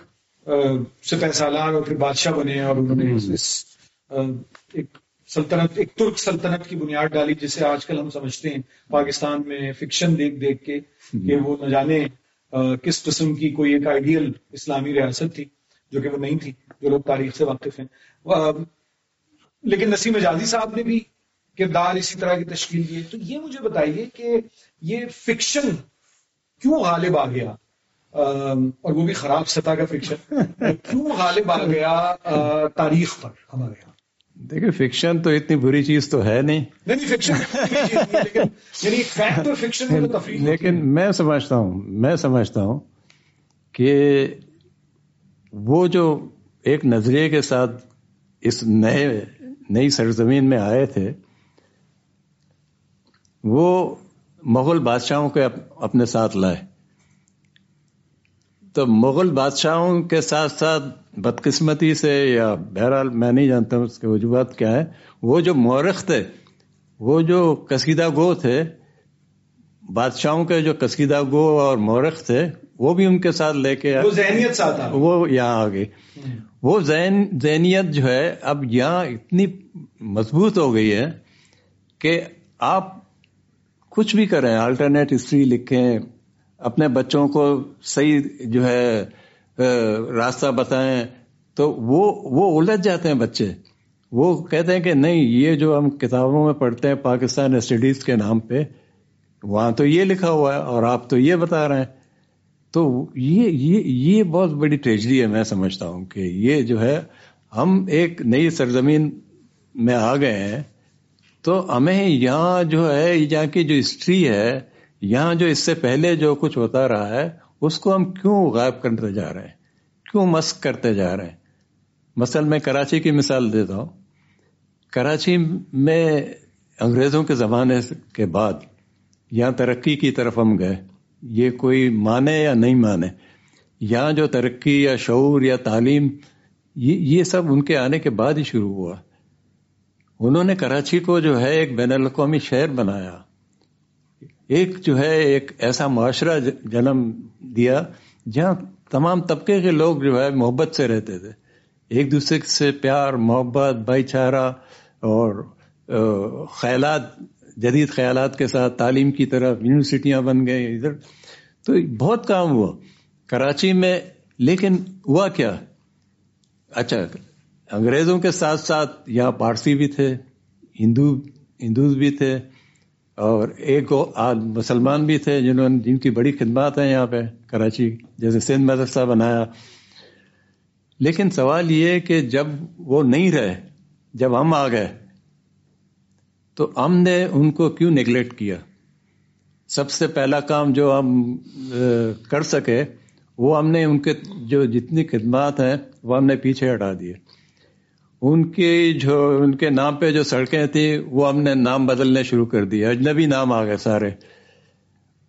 ام، سپہ سالار اور پھر بادشاہ بنے اور انہوں نے اس- ایک سلطنت، ایک ترک سلطنت کی بنیاد ڈالی جسے آج کل ہم سمجھتے ہیں پاکستان میں فکشن دیکھ دیکھ کے کہ وہ نہ جانے کس قسم کی کوئی ایک آئیڈیل اسلامی ریاست تھی جو کہ وہ نہیں تھی، جو لوگ تاریخ سے واقف ہیں۔ لیکن نسیم اجازی صاحب نے بھی کردار اسی طرح کی تشکیل دیے۔ تو یہ مجھے بتائیے کہ یہ فکشن کیوں غالب آ گیا؟ اور وہ بھی خراب سطح کا فکشن، کیوں غالب آ گیا تاریخ پر ہمارے یہاں دیکھیں فکشن تو اتنی بری چیز تو ہے نہیں نہیں فکشن لیکن یعنی فیکٹ اور فکشن میں۔ لیکن میں سمجھتا ہوں میں سمجھتا ہوں کہ وہ جو ایک نظریے کے ساتھ اس نئے نئی سرزمین میں آئے تھے وہ مغل بادشاہوں کے اپ- اپنے ساتھ لائے تو مغل بادشاہوں کے ساتھ ساتھ بدقسمتی سے یا بہرحال میں نہیں جانتا ہوں اس کے وجوہات کیا ہے وہ جو مورخ تھے وہ جو کسیدہ گو تھے بادشاہوں کے جو کسیدہ گو اور مورخ تھے وہ بھی ان کے ساتھ لے کے وہ ذہنیت ساتھ وہ یہاں آ گئی وہ ذہن ذہنیت جو ہے اب یہاں اتنی مضبوط ہو گئی ہے کہ آپ کچھ بھی کریں آلٹرنیٹ ہسٹری لکھیں اپنے بچوں کو صحیح جو ہے راستہ بتائیں تو وہ وہ الجھ جاتے ہیں بچے۔ وہ کہتے ہیں کہ نہیں، یہ جو ہم کتابوں میں پڑھتے ہیں پاکستان اسٹڈیز کے نام پہ، وہاں تو یہ لکھا ہوا ہے اور آپ تو یہ بتا رہے ہیں۔ تو یہ یہ یہ بہت بڑی ٹریجڈی ہے میں سمجھتا ہوں کہ یہ جو ہے، ہم ایک نئی سرزمین میں آ گئے ہیں تو ہمیں یہاں جو ہے، یہاں کی جو ہسٹری ہے یہاں جو اس سے پہلے جو کچھ ہوتا رہا ہے، اس کو ہم کیوں غائب کرتے جا رہے ہیں؟ کیوں مسک کرتے جا رہے ہیں؟ مثلا میں کراچی کی مثال دیتا ہوں۔ کراچی میں انگریزوں کے زمانے کے بعد یہاں ترقی کی طرف ہم گئے۔ یہ کوئی مانے یا نہیں مانے، یہاں جو ترقی یا شعور یا تعلیم، یہ یہ سب ان کے آنے کے بعد ہی شروع ہوا۔ انہوں نے کراچی کو جو ہے ایک بین الاقوامی شہر بنایا۔ ایک جو ہے ایک ایسا معاشرہ جنم دیا جہاں تمام طبقے کے لوگ جو ہے محبت سے رہتے تھے۔ ایک دوسرے سے پیار، محبت، بھائی چارہ اور خیالات، جدید خیالات کے ساتھ تعلیم کی طرف یونیورسٹیاں بن گئی ادھر۔ تو بہت کام ہوا کراچی میں، لیکن ہوا کیا؟ اچھا انگریزوں کے ساتھ ساتھ یہاں پارسی بھی تھے، ہندو، ہندوز بھی تھے۔ اور ایک وہ مسلمان بھی تھے جنہوں نے جن کی بڑی خدمات ہیں یہاں پہ کراچی، جیسے سندھ مدرسہ بنایا۔ لیکن سوال یہ کہ جب وہ نہیں رہے، جب ہم آ گئے، تو ہم نے ان کو کیوں نگلیکٹ کیا؟ سب سے پہلا کام جو ہم کر سکے، وہ ہم نے ان کے جو جتنی خدمات ہیں، وہ ہم نے پیچھے ہٹا دیے۔ ان کی جو ان کے نام پہ جو سڑکیں تھیں، وہ ہم نے نام بدلنے شروع کر دیے اجنبی نام آ گئے سارے۔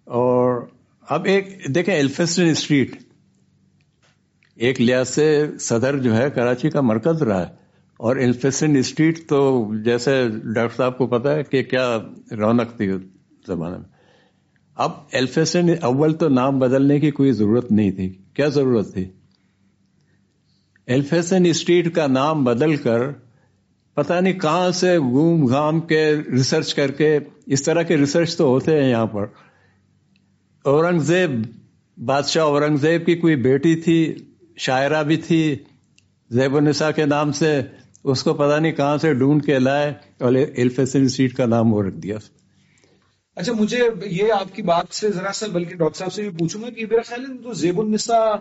اور اب ایک، دیکھیں ایلفسٹن اسٹریٹ ایک لحاظ سے صدر جو ہے، کراچی کا مرکز رہا ہے۔ اور ایلفسٹن اسٹریٹ تو جیسے ڈاکٹر صاحب کو پتا ہے کہ کیا رونق تھی اس زمانے میں۔ اب ایلفسٹن اول تو نام بدلنے کی کوئی ضرورت نہیں تھی۔ کیا ضرورت تھی؟ ایلفیسن اسٹریٹ کا نام بدل کر پتہ نہیں کہاں سے گھوم گھام کے ریسرچ کر کے، اس طرح کے ریسرچ تو ہوتے ہیں یہاں پر۔ اورنگزیب، بادشاہ اورنگزیب کی کوئی بیٹی تھی، شاعرہ بھی تھی زیب النساء کے نام سے، اس کو پتہ نہیں کہاں سے ڈھونڈ کے لائے اور ایلفیسن اسٹریٹ کا نام وہ رکھ دیا۔ اچھا مجھے یہ آپ کی بات سے ذرا سا، بلکہ ڈاکٹر صاحب سے بھی پوچھوں گا کہ میرا خیال ہے تو زیب النساء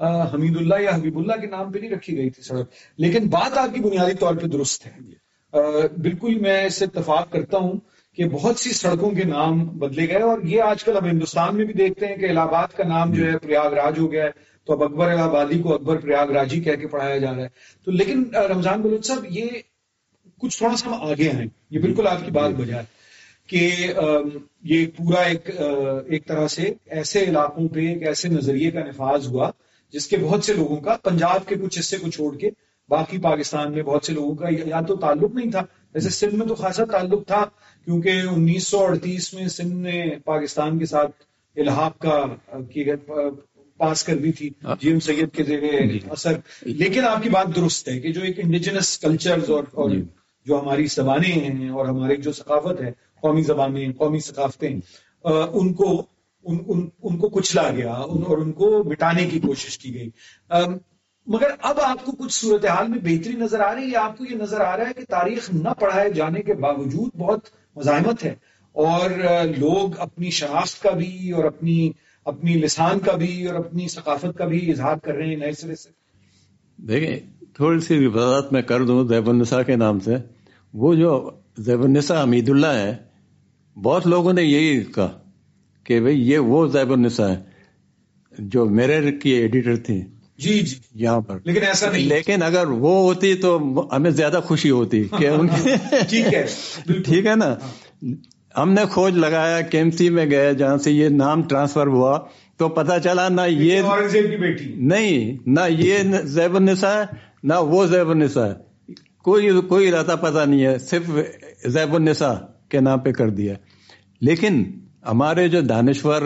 حمید اللہ یا حبیب اللہ کے نام پہ نہیں رکھی گئی تھی سڑک۔ لیکن بات آپ کی بنیادی طور پہ درست ہے۔ بالکل میں اس سے اتفاق کرتا ہوں کہ بہت سی سڑکوں کے نام بدلے گئے اور یہ آج کل ہم ہندوستان میں بھی دیکھتے ہیں کہ الہ آباد کا نام جو ہے پریاگ راج ہو گیا ہے۔ تو اب اکبر الہ آبادی کو اکبر پریاگ راجی کہہ کے پڑھایا جا رہا ہے۔ تو لیکن رمضان بلوچ صاحب یہ کچھ تھوڑا سا ہم آگے ہیں یہ بالکل آپ کی بات بجا ہے کہ یہ پورا ایک ایک طرح سے ایسے علاقوں پہ ایک ایسے نظریے کا نفاذ ہوا جس کے بہت سے لوگوں کا پنجاب کے کچھ حصے کو چھوڑ کے باقی پاکستان میں بہت سے لوگوں کا یا تو تعلق نہیں تھا جیسے سندھ میں تو خاصا تعلق تھا کیونکہ انیس سو اڑتیس میں سندھ نے پاکستان کے ساتھ الحاق کا پاس کر دی تھی ہاں۔ جی ایم سید کے زیر جی۔ اثر لیکن آپ کی بات درست ہے کہ جو ایک انڈیجنس کلچر اور جی۔ جو ہماری زبانیں ہیں اور ہماری جو ثقافت ہے قومی زبانیں قومی ثقافتیں ان کو ان, ان, ان کو کچلا گیا ان اور ان کو مٹانے کی کوشش کی گئی۔ مگر اب آپ کو کچھ صورتحال میں بہتری نظر آ رہی ہے آپ کو یہ نظر آ رہا ہے کہ تاریخ نہ پڑھائے جانے کے باوجود بہت مزاحمت ہے۔ اور لوگ اپنی شناخت کا بھی اور اپنی اپنی لسان کا بھی اور اپنی ثقافت کا بھی اظہار کر رہے ہیں نئے سرے سے۔ دیکھیں تھوڑی سی وضاحت میں کر دوں زیب النساء کے نام سے۔ وہ جو زیب النساء حمید اللہ ہے بہت لوگوں نے یہی کہا۔ کہ بھئی یہ وہ زیب النساء ہے جو میرے کی ایڈیٹر تھی جی جی۔ یہاں پر۔ لیکن ایسا نہیں۔ لیکن اگر وہ ہوتی تو ہمیں زیادہ خوشی ہوتی کہ ان ٹھیک ہے۔ ٹھیک ہے نا؟ ہم نے کھوج لگایا کیمسی میں گئے جہاں سے یہ نام ٹرانسفر ہوا۔ تو پتا چلا نہ یہ نہیں نہ یہ زیب النساء ہے نہ وہ زیب النساء ہے۔ کوئی کوئی رہتا پتا نہیں ہے صرف زیب النساء کے نام پہ کر دیا۔ لیکن ہمارے جو دانشور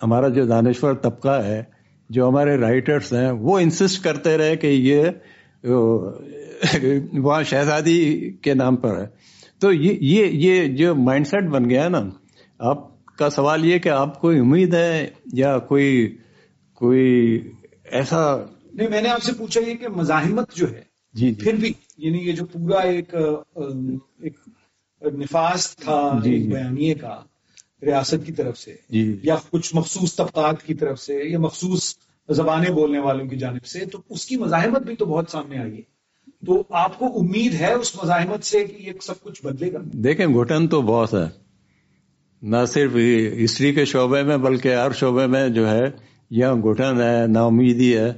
ہمارا جو دانشور طبقہ ہے جو ہمارے رائٹرس ہیں وہ انسسٹ کرتے رہے کہ یہ وہاں شہزادی کے نام پر ہے تو یہ یہ جو مائنڈ سیٹ بن گیا نا آپ کا سوال یہ کہ آپ کو امید ہے یا کوئی کوئی ایسا نہیں میں نے آپ سے پوچھا یہ کہ مزاحمت جو ہے جی, جی۔ پھر بھی یعنی یہ جو پورا ایک نفاذ تھا جی, جی۔ بیانیے کا ریاست کی طرف سے جی۔ یا کچھ مخصوص طبقات کی طرف سے یا مخصوص زبانیں بولنے والوں کی جانب سے تو اس کی مزاحمت بھی تو بہت سامنے آئی ہے۔ تو آپ کو امید ہے اس مزاحمت سے کہ یہ سب کچھ بدلے گا؟ دیکھیں گھٹن تو بہت ہے۔ نہ صرف ہسٹری کے شعبے میں بلکہ ہر شعبے میں جو ہے یہاں گھٹن ہے نا امیدی ہے۔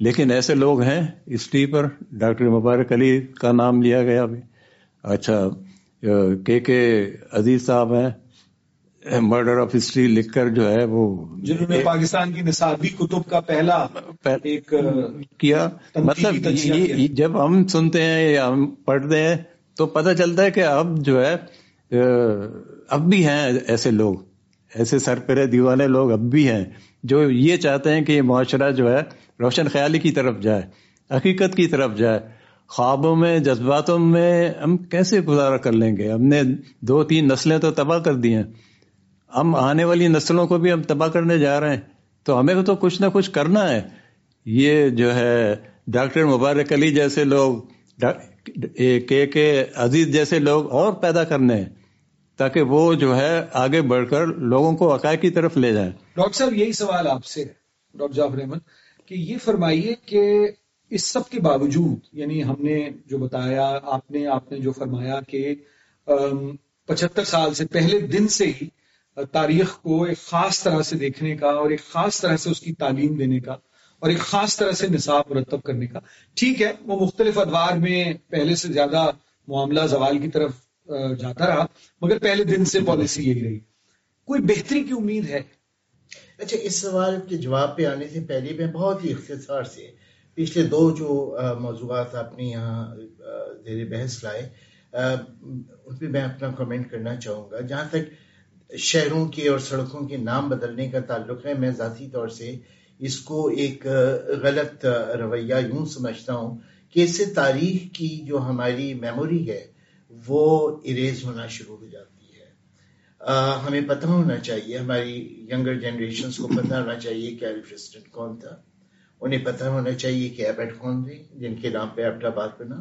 لیکن ایسے لوگ ہیں ہسٹری پر ڈاکٹر مبارک علی کا نام لیا گیا ابھی اچھا کے کے عزیز صاحب ہیں۔ مرڈر آف ہسٹری لکھ کر جو ہے وہ جنہوں نے پاکستان کی نصابی کتب کا پہلا ایک کیا۔ مطلب جب ہم سنتے ہیں یا ہم پڑھتے ہیں تو پتہ چلتا ہے کہ اب جو ہے اب بھی ہیں ایسے لوگ۔ ایسے سرپرے دیوانے لوگ اب بھی ہیں جو یہ چاہتے ہیں کہ یہ معاشرہ جو ہے روشن خیالی کی طرف جائے حقیقت کی طرف جائے۔ خوابوں میں جذباتوں میں ہم کیسے گزارا کر لیں گے؟ ہم نے دو تین نسلیں تو تباہ کر دی ہیں۔ ہم آنے والی نسلوں کو بھی ہم تباہ کرنے جا رہے ہیں، تو ہمیں تو کچھ نہ کچھ کرنا ہے۔ یہ جو ہے، ڈاکٹر مبارک علی جیسے لوگ کے کے عزیز جیسے لوگ اور پیدا کرنے ہیں، تاکہ وہ جو ہے آگے بڑھ کر لوگوں کو عقائد کی طرف لے جائیں۔ ڈاکٹر صاحب، یہی سوال آپ سے ڈاکٹر جعفر احمد، کہ یہ فرمائیے کہ اس سب کے باوجود یعنی ہم نے جو بتایا، آپ نے آپ نے جو فرمایا کہ پچہتر سال سے پہلے دن سے ہی تاریخ کو ایک خاص طرح سے دیکھنے کا اور ایک خاص طرح سے اس کی تعلیم دینے کا اور ایک خاص طرح سے نصاب مرتب کرنے کا۔ ٹھیک ہے، وہ مختلف ادوار میں پہلے سے زیادہ معاملہ زوال کی طرف جاتا رہا، مگر پہلے دن سے پالیسی یہی رہی۔ کوئی بہتری کی امید ہے؟ اچھا اس سوال کے جواب پہ آنے سے پہلے میں بہت ہی اختصار سے پچھلے دو جو موضوعات آپ نے یہاں زیر بحث لائے ان پہ میں اپنا کمنٹ کرنا چاہوں گا۔ جہاں تک شہروں کے اور سڑکوں کے نام بدلنے کا تعلق ہے۔ میں ذاتی طور سے اس کو ایک غلط رویہ یوں سمجھتا ہوں کہ اس سے تاریخ کی جو ہماری میموری ہے وہ اریز ہونا شروع ہو جاتی ہے۔ ہمیں پتہ ہونا چاہیے، ہماری ینگر جنریشنز کو پتہ ہونا چاہیے کہ ایلفرسٹن کون تھا۔ انہیں پتہ ہونا چاہیے کہ ایبٹ کون تھے جن کے نام پہ ایبٹ آباد بنا۔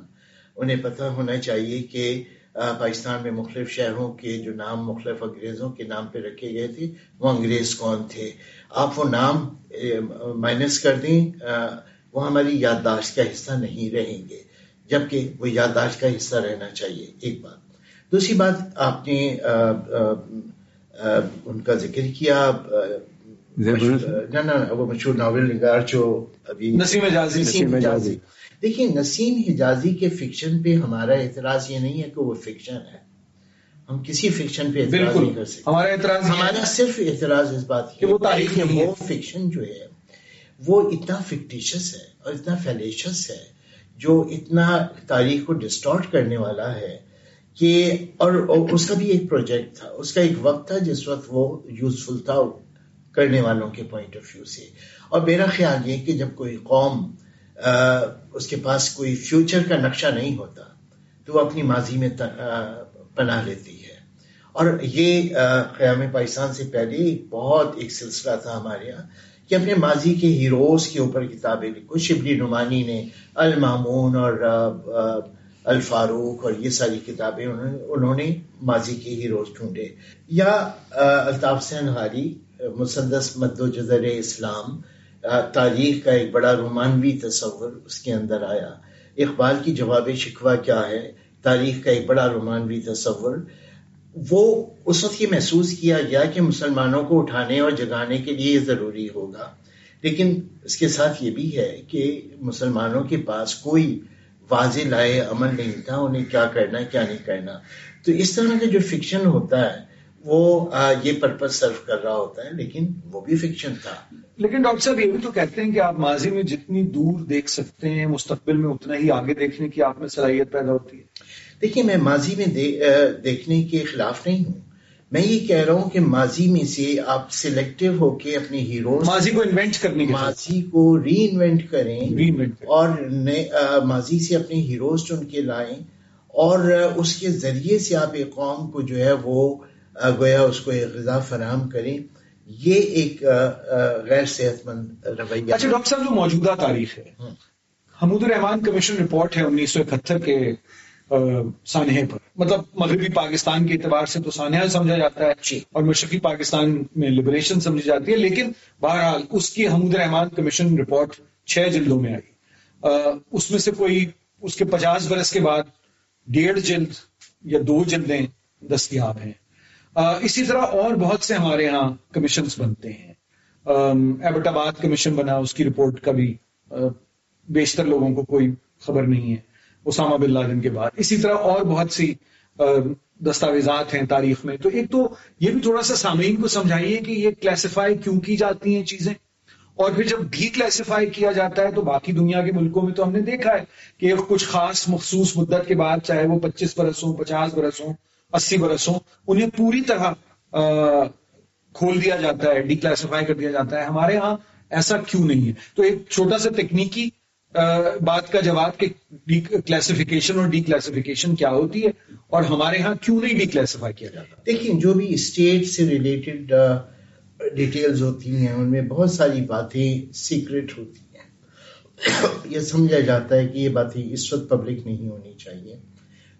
انہیں پتہ ہونا چاہیے کہ پاکستان میں مختلف شہروں کے جو نام مختلف انگریزوں کے نام پہ رکھے گئے تھے وہ انگریز کون تھے؟ آپ وہ نام مائنس کر دیں وہ ہماری یادداشت کا حصہ نہیں رہیں گے جبکہ وہ یادداشت کا حصہ رہنا چاہیے ایک بات۔ دوسری بات آپ نے ان کا ذکر کیا وہ مشہور ناول نگار جو ابھی نسیم جازی دیکھیے نسیم حجازی کے فکشن پہ ہمارا اعتراض یہ نہیں ہے کہ وہ فکشن ہے۔ ہم کسی فکشن پہ اعتراض نہیں کر سکتے۔ ہمارا اعتراض ہمارا صرف اعتراض اس بات کہ وہ تاریخ وہ فکشن جو ہے وہ اتنا فکٹیشس ہے اور اتنا فیلیشس ہے جو اتنا تاریخ کو ڈسٹارٹ کرنے والا ہے کہ اور اس کا بھی ایک پروجیکٹ تھا۔ اس کا ایک وقت تھا جس وقت وہ یوزفل تھا کرنے والوں کے پوائنٹ آف ویو سے۔ اور میرا خیال یہ کہ جب کوئی قوم اس کے پاس کوئی فیوچر کا نقشہ نہیں ہوتا، تو وہ اپنی ماضی میں پناہ لیتی ہے۔ اور یہ قیام پاکستان سے پہلے بہت ایک سلسلہ تھا ہمارے یہاں کہ اپنے ماضی کے ہیروز کے اوپر کتابیں لکھو شبلی نعمانی نے، المامون اور الفاروق اور یہ ساری کتابیں انہوں نے ماضی کے ہیروز ڈھونڈے۔ یا الطاف سین حالی مسدس مد و جذر اسلام تاریخ کا ایک بڑا رومانوی تصور اس کے اندر آیا۔ اقبال کی جواب شکوہ کیا ہے؟ تاریخ کا ایک بڑا رومانوی تصور۔ وہ اس وقت یہ محسوس کیا گیا کہ مسلمانوں کو اٹھانے اور جگانے کے لیے ضروری ہوگا۔ لیکن اس کے ساتھ یہ بھی ہے کہ مسلمانوں کے پاس کوئی واضح لائے عمل نہیں تھا، انہیں کیا کرنا کیا نہیں کرنا۔ تو اس طرح کا جو فکشن ہوتا ہے، وہ یہ پرپز سرو کر رہا ہوتا ہے، لیکن وہ بھی فکشن تھا۔ لیکن ڈاکٹر صاحب یہ بھی تو کہتے ہیں کہ آپ ماضی میں جتنی دور دیکھ سکتے ہیں مستقبل میں اتنا ہی آگے دیکھنے کی آپ میں صلاحیت پیدا ہوتی ہے۔ دیکھیے میں ماضی میں دیکھنے کے خلاف نہیں ہوں۔ میں یہ کہہ رہا ہوں کہ ماضی میں سے آپ سلیکٹو ہو کے اپنے ہیرو ماضی کو انوینٹ کرنے ماضی کو ری انوینٹ کریں۔ اور ماضی سے اپنے ہیروز چن کے لائیں۔ اور اس کے ذریعے سے آپ ایک قوم کو جو ہے وہ گویا اس کو ایک غذا فراہم کریں۔ یہ ایک غیر صحت مند رویہ اچھا ڈاکٹر صاحب جو موجودہ تاریخ ہے حمود الرحمان کمیشن رپورٹ ہے انیس سو اکہتر کے سانحے پر۔ مطلب مغربی پاکستان کے اعتبار سے تو سانحہ سمجھا جاتا ہے جی۔ اور مشرقی پاکستان میں لبریشن سمجھی جاتی ہے لیکن بہرحال اس کی حمود رحمان کمیشن رپورٹ چھ جلدوں میں آئی۔ اس میں سے کوئی اس کے پچاس برس کے بعد ڈیڑھ جلد یا دو جلدیں دستیاب ہیں۔ اسی طرح اور بہت سے ہمارے ہاں کمیشنز بنتے ہیں۔ ایبٹ آباد کمیشن بنا، اس کی رپورٹ کا بھی بیشتر لوگوں کو کوئی خبر نہیں ہے۔ اسامہ بن لادن کے بعد۔ اسی طرح اور بہت سی دستاویزات ہیں تاریخ میں۔ تو ایک تو یہ بھی تھوڑا سا سامعین کو سمجھائیے کہ یہ کلیسیفائی کیوں کی جاتی ہیں چیزیں۔ اور پھر جب بھی کلیسیفائی کیا جاتا ہے تو باقی دنیا کے ملکوں میں تو ہم نے دیکھا ہے کہ کچھ خاص مخصوص مدت کے بعد چاہے وہ پچیس برس ہوں، پچاس برس ہوں اسی برس ہوں، انہیں پوری طرح کھول دیا جاتا ہے ڈی کلاسیفائی کر دیا جاتا ہے۔ ہمارے ہاں ایسا کیوں نہیں ہے؟ تو ایک چھوٹا سا تکنیکی بات کا جواب کہ کلاسیفیکیشن اور ڈی کلاسیفیکیشن کیا ہوتی ہے اور ہمارے ہاں کیوں نہیں ڈی کلاسیفائی کیا جاتا؟ دیکھیں، جو بھی اسٹیٹ سے ریلیٹڈ ڈیٹیلز ہوتی ہیں، ان میں بہت ساری باتیں سیکرٹ ہوتی ہیں۔ یہ سمجھا جاتا ہے کہ یہ باتیں اس وقت پبلک نہیں ہونی چاہیے۔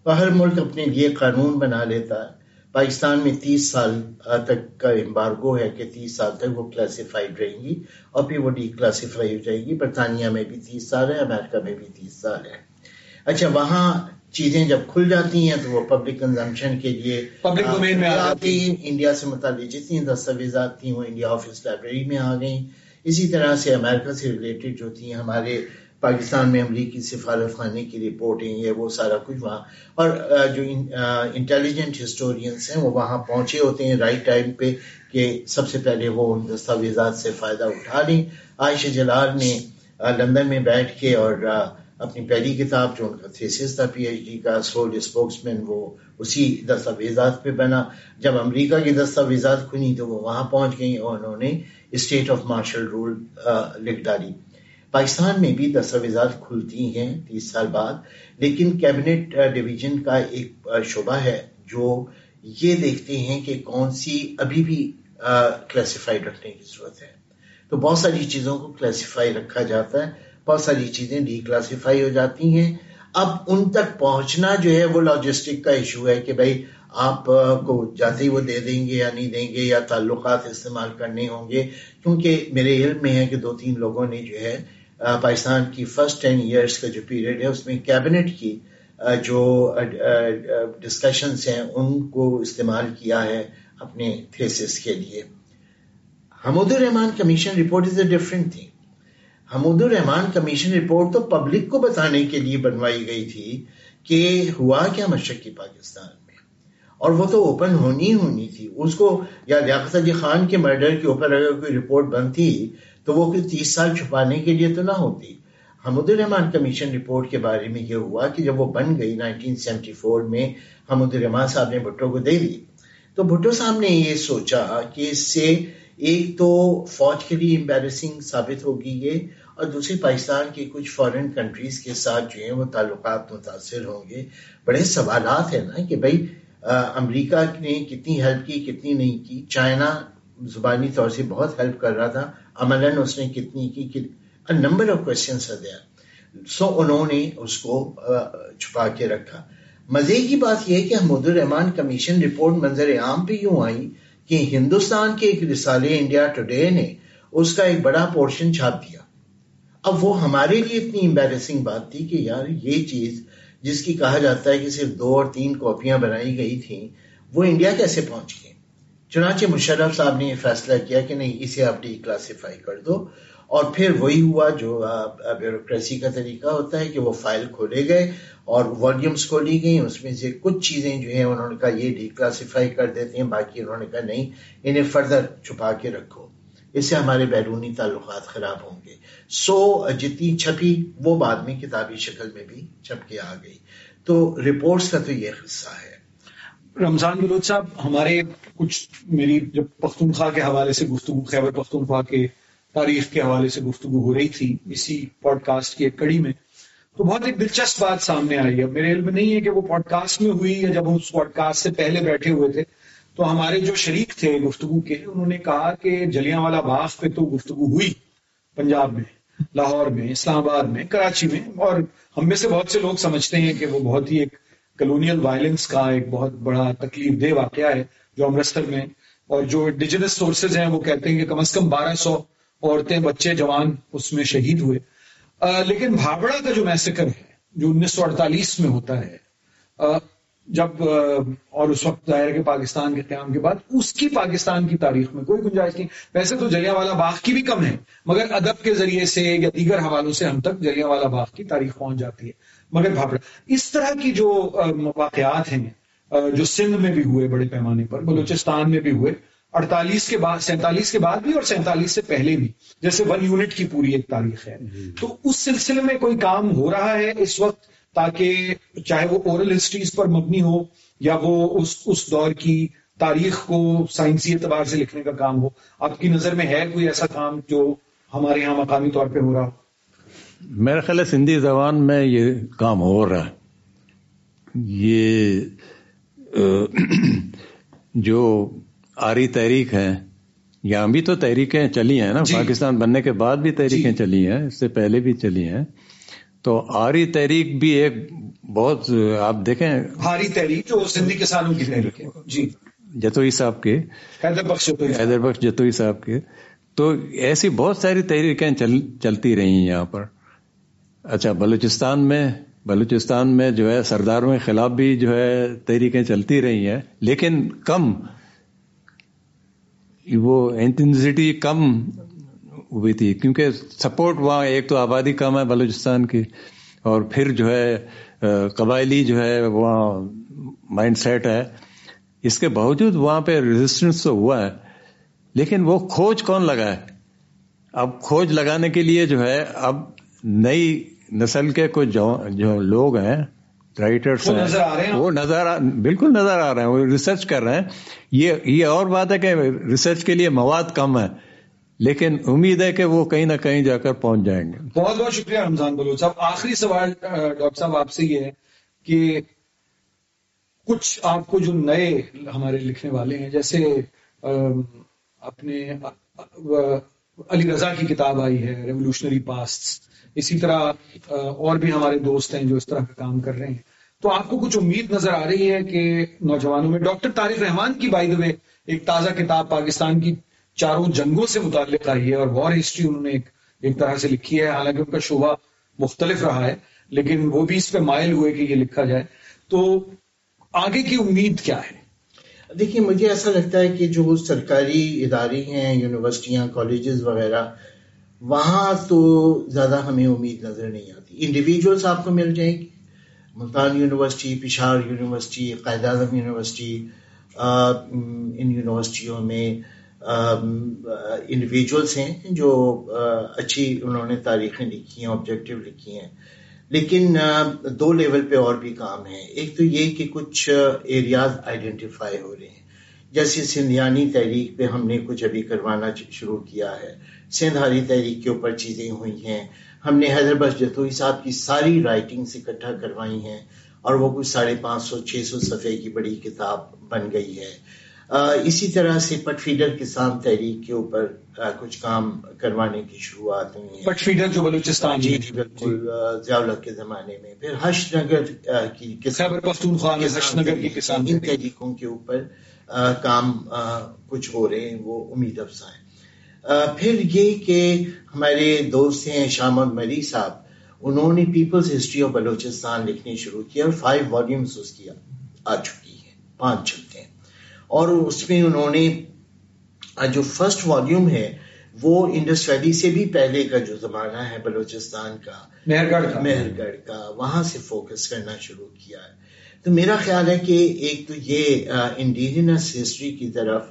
ہر ملک اپنے لیے قانون بنا لیتا ہے۔ پاکستان میں تیس سال تک کا امبارگو ہے کہ تیس سال تک وہ کلاسیفائڈ رہیں گی اور پھر وہ ڈی کلاسیفائی ہو جائے گی۔ برطانیہ میں بھی تیس سال ہے امریکہ میں بھی تیس سال ہے۔ اچھا وہاں چیزیں جب کھل جاتی ہیں تو وہ پبلک کنزمپشن کے لیے پبلک ڈومین میں آتی ہیں۔ انڈیا سے متعلق جتنی دستاویزات تھیں وہ انڈیا آفس لائبریری میں آ گئیں۔ اسی طرح سے امریکہ سے ریلیٹڈ جو تھیں ہمارے پاکستان میں امریکی سفارت خانے کی رپورٹیں، یہ وہ سارا کچھ وہاں۔ اور جو انٹیلیجنٹ ہسٹورینس ہیں، وہ وہاں پہنچے ہوتے ہیں رائٹ ٹائم پہ کہ سب سے پہلے وہ ان دستاویزات سے فائدہ اٹھا لیں۔ عائشہ جلال نے لندن میں بیٹھ کے اور اپنی پہلی کتاب جو ان کا تھیسس تھا پی ایچ ڈی کا سول اسپوکس مین وہ اسی دستاویزات پہ بنا۔ جب امریکہ کی دستاویزات کھلی تو وہ وہاں پہنچ گئیں اور انہوں نے اسٹیٹ آف مارشل رول لکھ ڈالی۔ پاکستان میں بھی دستاویزات کھلتی ہیں تیس سال بعد، لیکن کیبنٹ ڈویژن uh, کا ایک uh, شعبہ ہے جو یہ دیکھتے ہیں کہ کون سی ابھی بھی uh, کلاسیفائڈ رکھنے کی ضرورت ہے۔ تو بہت ساری چیزوں کو کلاسیفائی رکھا جاتا ہے، بہت ساری چیزیں ڈی کلاسیفائی ہو جاتی ہیں۔ اب ان تک پہنچنا جو ہے وہ لاجسٹک کا ایشو ہے کہ بھائی آپ کو جاتے ہی وہ دے دیں گے یا نہیں دیں گے یا تعلقات استعمال کرنے ہوں گے۔ کیونکہ میرے علم میں ہے کہ دو تین لوگوں نے جو ہے پاکستان کی فرسٹ ٹین ایئرس کا جو پیریڈ ہے، اس میں کیبنٹ کی جو ڈسکشنس ہیں، ان کو استعمال کیا ہے اپنے تھیسس کے لیے۔ Hamood ur-Rahman commission report is a different thing Hamood ur-Rahman commission report تو پبلک کو بتانے کے لیے بنوائی گئی تھی کہ ہوا کیا مشرقی پاکستان میں۔ اور وہ تو اوپن ہونی ہونی تھی۔ اس کو یا لیاقت علی خان کے مرڈر کے اوپر اگر کوئی رپورٹ بنتی تو وہ تیس سال چھپانے کے لیے تو نہ ہوتی۔ حمد الرحمان کمیشن رپورٹ کے بارے میں یہ ہوا کہ جب وہ بن گئی 1974 میں حمد الرحمان صاحب نے بھٹو کو دے دی۔ تو بھٹو صاحب نے یہ سوچا کہ اس سے ایک تو فوج کے لیے امبیرسنگ ثابت ہوگی یہ، اور دوسری پاکستان کی کچھ فورن کنٹریز کے ساتھ جو ہیں وہ تعلقات متاثر ہوں گے۔ بڑے سوالات ہیں نا کہ بھائی امریکہ نے کتنی ہیلپ کی، کتنی نہیں کی؟ چائنا زبانی طور سے بہت ہیلپ کر رہا تھا۔ عملاً اس نے کتنی کی نمبر آف کوشچن سو انہوں نے اس کو چھپا کے رکھا۔ مزے کی بات یہ کہ حمود الرحمان کمیشن رپورٹ منظر عام پہ یوں آئی کہ ہندوستان کے ایک رسالے انڈیا ٹوڈے نے اس کا ایک بڑا پورشن چھاپ دیا۔ اب وہ ہمارے لیے اتنی امبیرسنگ بات تھی کہ یار یہ چیز جس کی کہا جاتا ہے کہ صرف دو اور تین کاپیاں بنائی گئی تھیں، وہ انڈیا کیسے پہنچ گئی چنانچہ مشرف صاحب نے یہ فیصلہ کیا کہ نہیں، اسے آپ ڈی کلاسیفائی کر دو۔ اور پھر وہی ہوا جو بیوروکریسی کا طریقہ ہوتا ہے کہ وہ فائل کھولے گئے اور والیومس کھولی گئی اس میں سے کچھ چیزیں جو ہیں انہوں نے کہا یہ ڈی کلاسیفائی کر دیتے ہیں، باقی انہوں نے کہا نہیں، انہیں فردر چھپا کے رکھو۔ اس سے ہمارے بیرونی تعلقات خراب ہوں گے۔ سو، جتنی چھپی، وہ بعد میں کتابی شکل میں بھی چھپ کے آ گئی۔ تو رپورٹس کا تو یہ قصہ ہے۔ رمضان بلوچ صاحب، ہمارے کچھ میری جب پختونخوا کے حوالے سے گفتگو، خیبر پختونخوا کے تاریخ کے حوالے سے گفتگو ہو رہی تھی، اسی پوڈ کاسٹ کی ایک کڑی میں، تو بہت ایک دلچسپ بات سامنے آئی۔ ہے میرے علم نہیں ہے کہ وہ پوڈ کاسٹ میں ہوئی یا جب ہم اس پوڈ کاسٹ سے پہلے بیٹھے ہوئے تھے، تو ہمارے جو شریک تھے گفتگو کے، انہوں نے کہا کہ جلیاں والا باغ پہ تو گفتگو ہوئی، پنجاب میں، لاہور میں، اسلام آباد میں، کراچی میں، اور ہم میں سے بہت سے لوگ سمجھتے ہیں کہ وہ بہت ہی ایک کلونیل وائلنس کا ایک بہت بڑا تکلیف دہ واقعہ ہے جو امرتسر میں، اور جو انڈیجنس سورسز ہیں، وہ کہتے ہیں کہ کم از کم بارہ سو عورتیں، بچے، جوان اس میں شہید ہوئے۔ لیکن بھابڑا کا جو میسکر ہے، جو انیس سو اڑتالیس میں ہوتا ہے جب اور اس وقت ظاہر کے پاکستان کے قیام کے بعد، اس کی پاکستان کی تاریخ میں کوئی گنجائش نہیں۔ ویسے تو جلیا والا باغ کی بھی کم ہے، مگر ادب کے ذریعے سے یا دیگر حوالوں سے ہم تک جلیا والا باغ کی تاریخ پہنچ جاتی ہے۔ مگر بھاپڑا اس طرح کی جو واقعات ہیں جو سندھ میں بھی ہوئے بڑے پیمانے پر بلوچستان میں بھی ہوئے اڑتالیس کے بعد سینتالیس کے بعد بھی اور سینتالیس سے پہلے بھی جیسے ون یونٹ کی پوری ایک تاریخ ہے۔ جی۔ تو اس سلسلے میں کوئی کام ہو رہا ہے اس وقت تاکہ چاہے وہ اورل ہسٹریز پر مبنی ہو یا وہ اس اس دور کی تاریخ کو سائنسی اعتبار سے لکھنے کا کام ہو؟ آپ کی نظر میں ہے کوئی ایسا کام جو ہمارے یہاں مقامی طور پہ ہو رہا ہو؟ میرا خیال ہے سندھی زبان میں یہ کام ہو رہا ہے۔ یہ جو آری تحریک ہے یہاں بھی تو تحریکیں چلی ہیں نا۔ جی۔ پاکستان بننے کے بعد بھی تحریکیں جی۔ چلی ہیں اس سے پہلے بھی چلی ہیں۔ تو آری تحریک بھی ایک بہت آپ دیکھیں۔ آری تحریک جو سندھی کسانوں کی تحریک ہے۔ جی۔ جتوئی صاحب کے۔ حیدر بخش حیدر بخش جتوئی صاحب کے۔ تو ایسی بہت ساری تحریکیں چل چلتی رہی ہیں یہاں پر۔ اچھا بلوچستان میں بلوچستان میں جو ہے سرداروں کے خلاف بھی جو ہے تحریکیں چلتی رہی ہیں، لیکن کم، وہ انٹینسٹی کم ہوئی تھی، کیونکہ سپورٹ وہاں، ایک تو آبادی کم ہے بلوچستان کی، اور پھر جو ہے قبائلی جو ہے، وہاں مائنڈ سیٹ ہے۔ اس کے باوجود وہاں پہ ریزسٹنس تو ہوا ہے، لیکن وہ کھوج کون لگا ہے؟ اب کھوج لگانے کے لیے جو ہے، اب نئی نسل کے کچھ جو لوگ ہیں رائٹرس ہیں وہ نظر بالکل نظر آ رہے ہیں وہ ریسرچ کر رہے ہیں۔ یہ یہ اور بات ہے کہ ریسرچ کے لیے مواد کم ہے لیکن امید ہے کہ وہ کہیں نہ کہیں جا کر پہنچ جائیں گے۔ بہت بہت شکریہ رمضان بلو صاحب۔ آخری سوال ڈاکٹر صاحب آپ سے یہ ہے کہ کچھ آپ کو جو نئے ہمارے لکھنے والے ہیں جیسے اپنے علی رضا کی کتاب آئی ہے ریولیوشنری پاسٹ اسی طرح اور بھی ہمارے دوست ہیں جو اس طرح کا کام کر رہے ہیں۔ تو آپ کو کچھ امید نظر آ رہی ہے کہ نوجوانوں میں، ڈاکٹر طارق رحمان کی بائی دے ایک تازہ کتاب پاکستان کی چاروں جنگوں سے متعلق آئی ہے اور وار ہسٹری انہوں نے ایک ایک طرح سے لکھی ہے۔ حالانکہ ان کا شعبہ مختلف رہا ہے، لیکن وہ بھی اس پہ مائل ہوئے کہ یہ لکھا جائے۔ تو آگے کی امید کیا ہے؟ دیکھیے، مجھے ایسا لگتا ہے کہ جو سرکاری ادارے ہیں، یونیورسٹیاں کالجز وغیرہ وہاں تو زیادہ ہمیں امید نظر نہیں آتی۔ انڈیویجولس آپ کو مل جائیں گی۔ Multan university Peshawar university Quaid Azam university ان یونیورسٹیوں میں انڈیویجولس ہیں جو اچھی انہوں نے تاریخیں لکھی ہیں آبجیکٹو لکھی ہیں۔ لیکن دو لیول پہ اور بھی کام ہے ایک تو یہ کہ کچھ ایریاز آئیڈینٹیفائی ہو رہے ہیں۔ جیسے سندھیانی تحریک پہ ہم نے کچھ ابھی کروانا شروع کیا ہے۔ سندھاری تحریک کے اوپر چیزیں ہوئی ہیں۔ ہم نے حیدرآباد جتوئی صاحب کی ساری رائٹنگس اکٹھا کروائی ہیں اور وہ کچھ ساڑھے پانچ سو چھ سو صفحے کی بڑی کتاب بن گئی ہے۔ اسی طرح سے پٹ فیڈر کسان تحریک کے اوپر کچھ کام کروانے کی شروعات ہوئی ہیں۔ پٹ فیڈر جو بلوچستان جی جی بالکل ضیاء کے زمانے میں۔ پھر ہش نگر کی ان تحریکوں کے اوپر کام کچھ ہو رہے ہیں وہ امید افزا ہیں۔ پھر یہ کہ ہمارے دوست ہیں شامد مری صاحب انہوں نے پیپلز ہسٹری آف بلوچستان لکھنی شروع کیا اور فائیو والیومز اس کی آ چکی ہیں پانچ چلتے ہیں۔ اور اس میں انہوں نے جو فرسٹ والیوم ہے وہ انڈس ویلی سے بھی پہلے کا جو زمانہ ہے بلوچستان کا مہرگڑھ کا۔ مہر گڑھ کا وہاں سے فوکس کرنا شروع کیا ہے۔ تو میرا خیال ہے کہ ایک تو یہ انڈیجنس ہسٹری کی طرف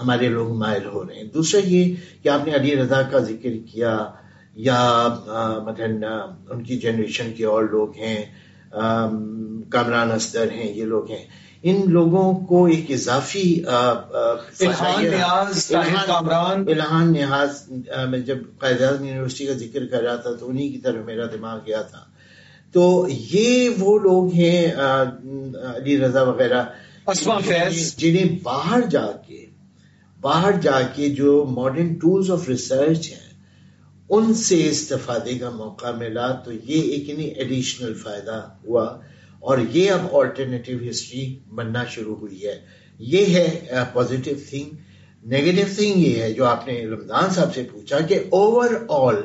ہمارے لوگ مائل ہو رہے ہیں۔ دوسرا یہ کہ آپ نے علی رضا کا ذکر کیا یا مثلا ان کی جنریشن کے اور لوگ ہیں کامران استر ہیں یہ لوگ ہیں۔ ان لوگوں کو ایک اضافی الہان نیاز میں جب قائد اعظم یونیورسٹی کا ذکر کر رہا تھا تو انہی کی طرف میرا دماغ گیا تھا۔ تو یہ وہ لوگ ہیں علی رضا وغیرہ جنہیں باہر جا کے باہر جا کے جو ماڈرن ٹولز آف ریسرچ ہیں، ان سے استفادے کا موقع ملا تو یہ ایک یعنی ایڈیشنل فائدہ ہوا۔ اور یہ اب آلٹرنیٹو ہسٹری بننا شروع ہوئی ہے۔ یہ ہے پازیٹو تھنگ نیگیٹو تھنگ یہ ہے، جو آپ نے رمضان صاحب سے پوچھا کہ اوور آل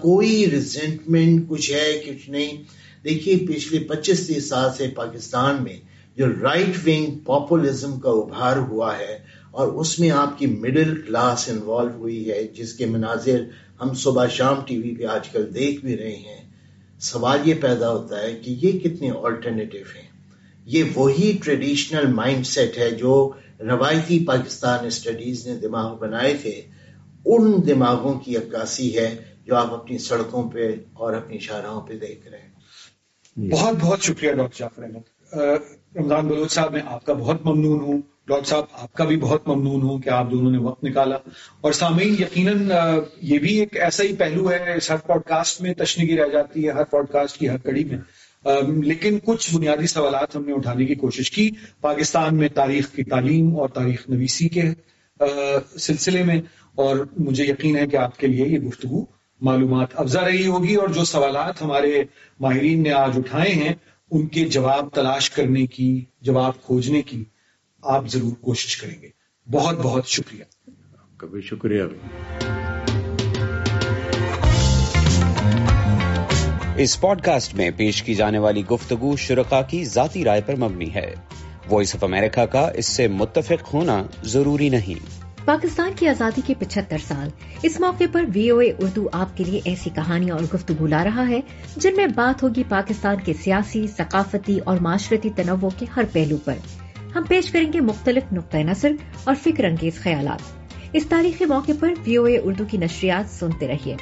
کوئی ریزنٹمنٹ کچھ ہے، کچھ نہیں؟ دیکھیے، پچھلے پچیس تیس سال سے پاکستان میں جو رائٹ ونگ پاپولزم کا ابھار ہوا ہے اور اس میں آپ کی مڈل کلاس انوالو ہوئی ہے، جس کے مناظر ہم صبح شام ٹی وی پہ آج کل دیکھ بھی رہے ہیں۔ سوال یہ پیدا ہوتا ہے کہ یہ کتنے آلٹرنیٹو ہیں۔ یہ وہی ٹریڈیشنل مائنڈ سیٹ ہے جو روایتی پاکستان اسٹڈیز نے دماغ بنائے تھے۔ ان دماغوں کی عکاسی ہے جو آپ اپنی سڑکوں پہ اور اپنی شاہراہوں پہ دیکھ رہے ہیں۔ بہت بہت شکریہ ڈاکٹر جعفر احمد۔ رمضان بلوچ صاحب، میں آپ کا بہت ممنون ہوں۔ ڈاکٹر صاحب، آپ کا بھی بہت ممنون ہوں کہ آپ دونوں نے وقت نکالا۔ اور سامعین، یقیناً یہ بھی ایک ایسا ہی پہلو ہے، اس ہر پوڈ کاسٹ میں تشنگی رہ جاتی ہے، ہر پوڈ کاسٹ کی ہر کڑی میں۔ لیکن کچھ بنیادی سوالات ہم نے اٹھانے کی کوشش کی۔ پاکستان میں تاریخ کی تعلیم اور تاریخ نویسی کے سلسلے میں۔ اور مجھے یقین ہے کہ آپ کے لیے یہ گفتگو معلومات افزا رہی ہوگی۔ اور جو سوالات ہمارے ماہرین نے آج اٹھائے ہیں، ان کے جواب تلاش کرنے کی، جواب کھوجنے کی آپ ضرور کوشش کریں گے۔ بہت بہت شکریہ۔ کبھی شکریہ۔ اس پوڈ کاسٹ میں پیش کی جانے والی گفتگو شرکا کی ذاتی رائے پر مبنی ہے۔ وائس آف امریکہ کا اس سے متفق ہونا ضروری نہیں۔ پاکستان کی آزادی کے پچہتر سال۔ اس موقع پر وی او اے اردو آپ کے لیے ایسی کہانیاں اور گفتگو لا رہا ہے جن میں بات ہوگی پاکستان کے سیاسی ثقافتی اور معاشرتی تنوع کے ہر پہلو پر۔ ہم پیش کریں گے مختلف نقطۂ نظر اور فکر انگیز خیالات۔ اس تاریخی موقع پر وی او اے اردو کی نشریات سنتے رہیے۔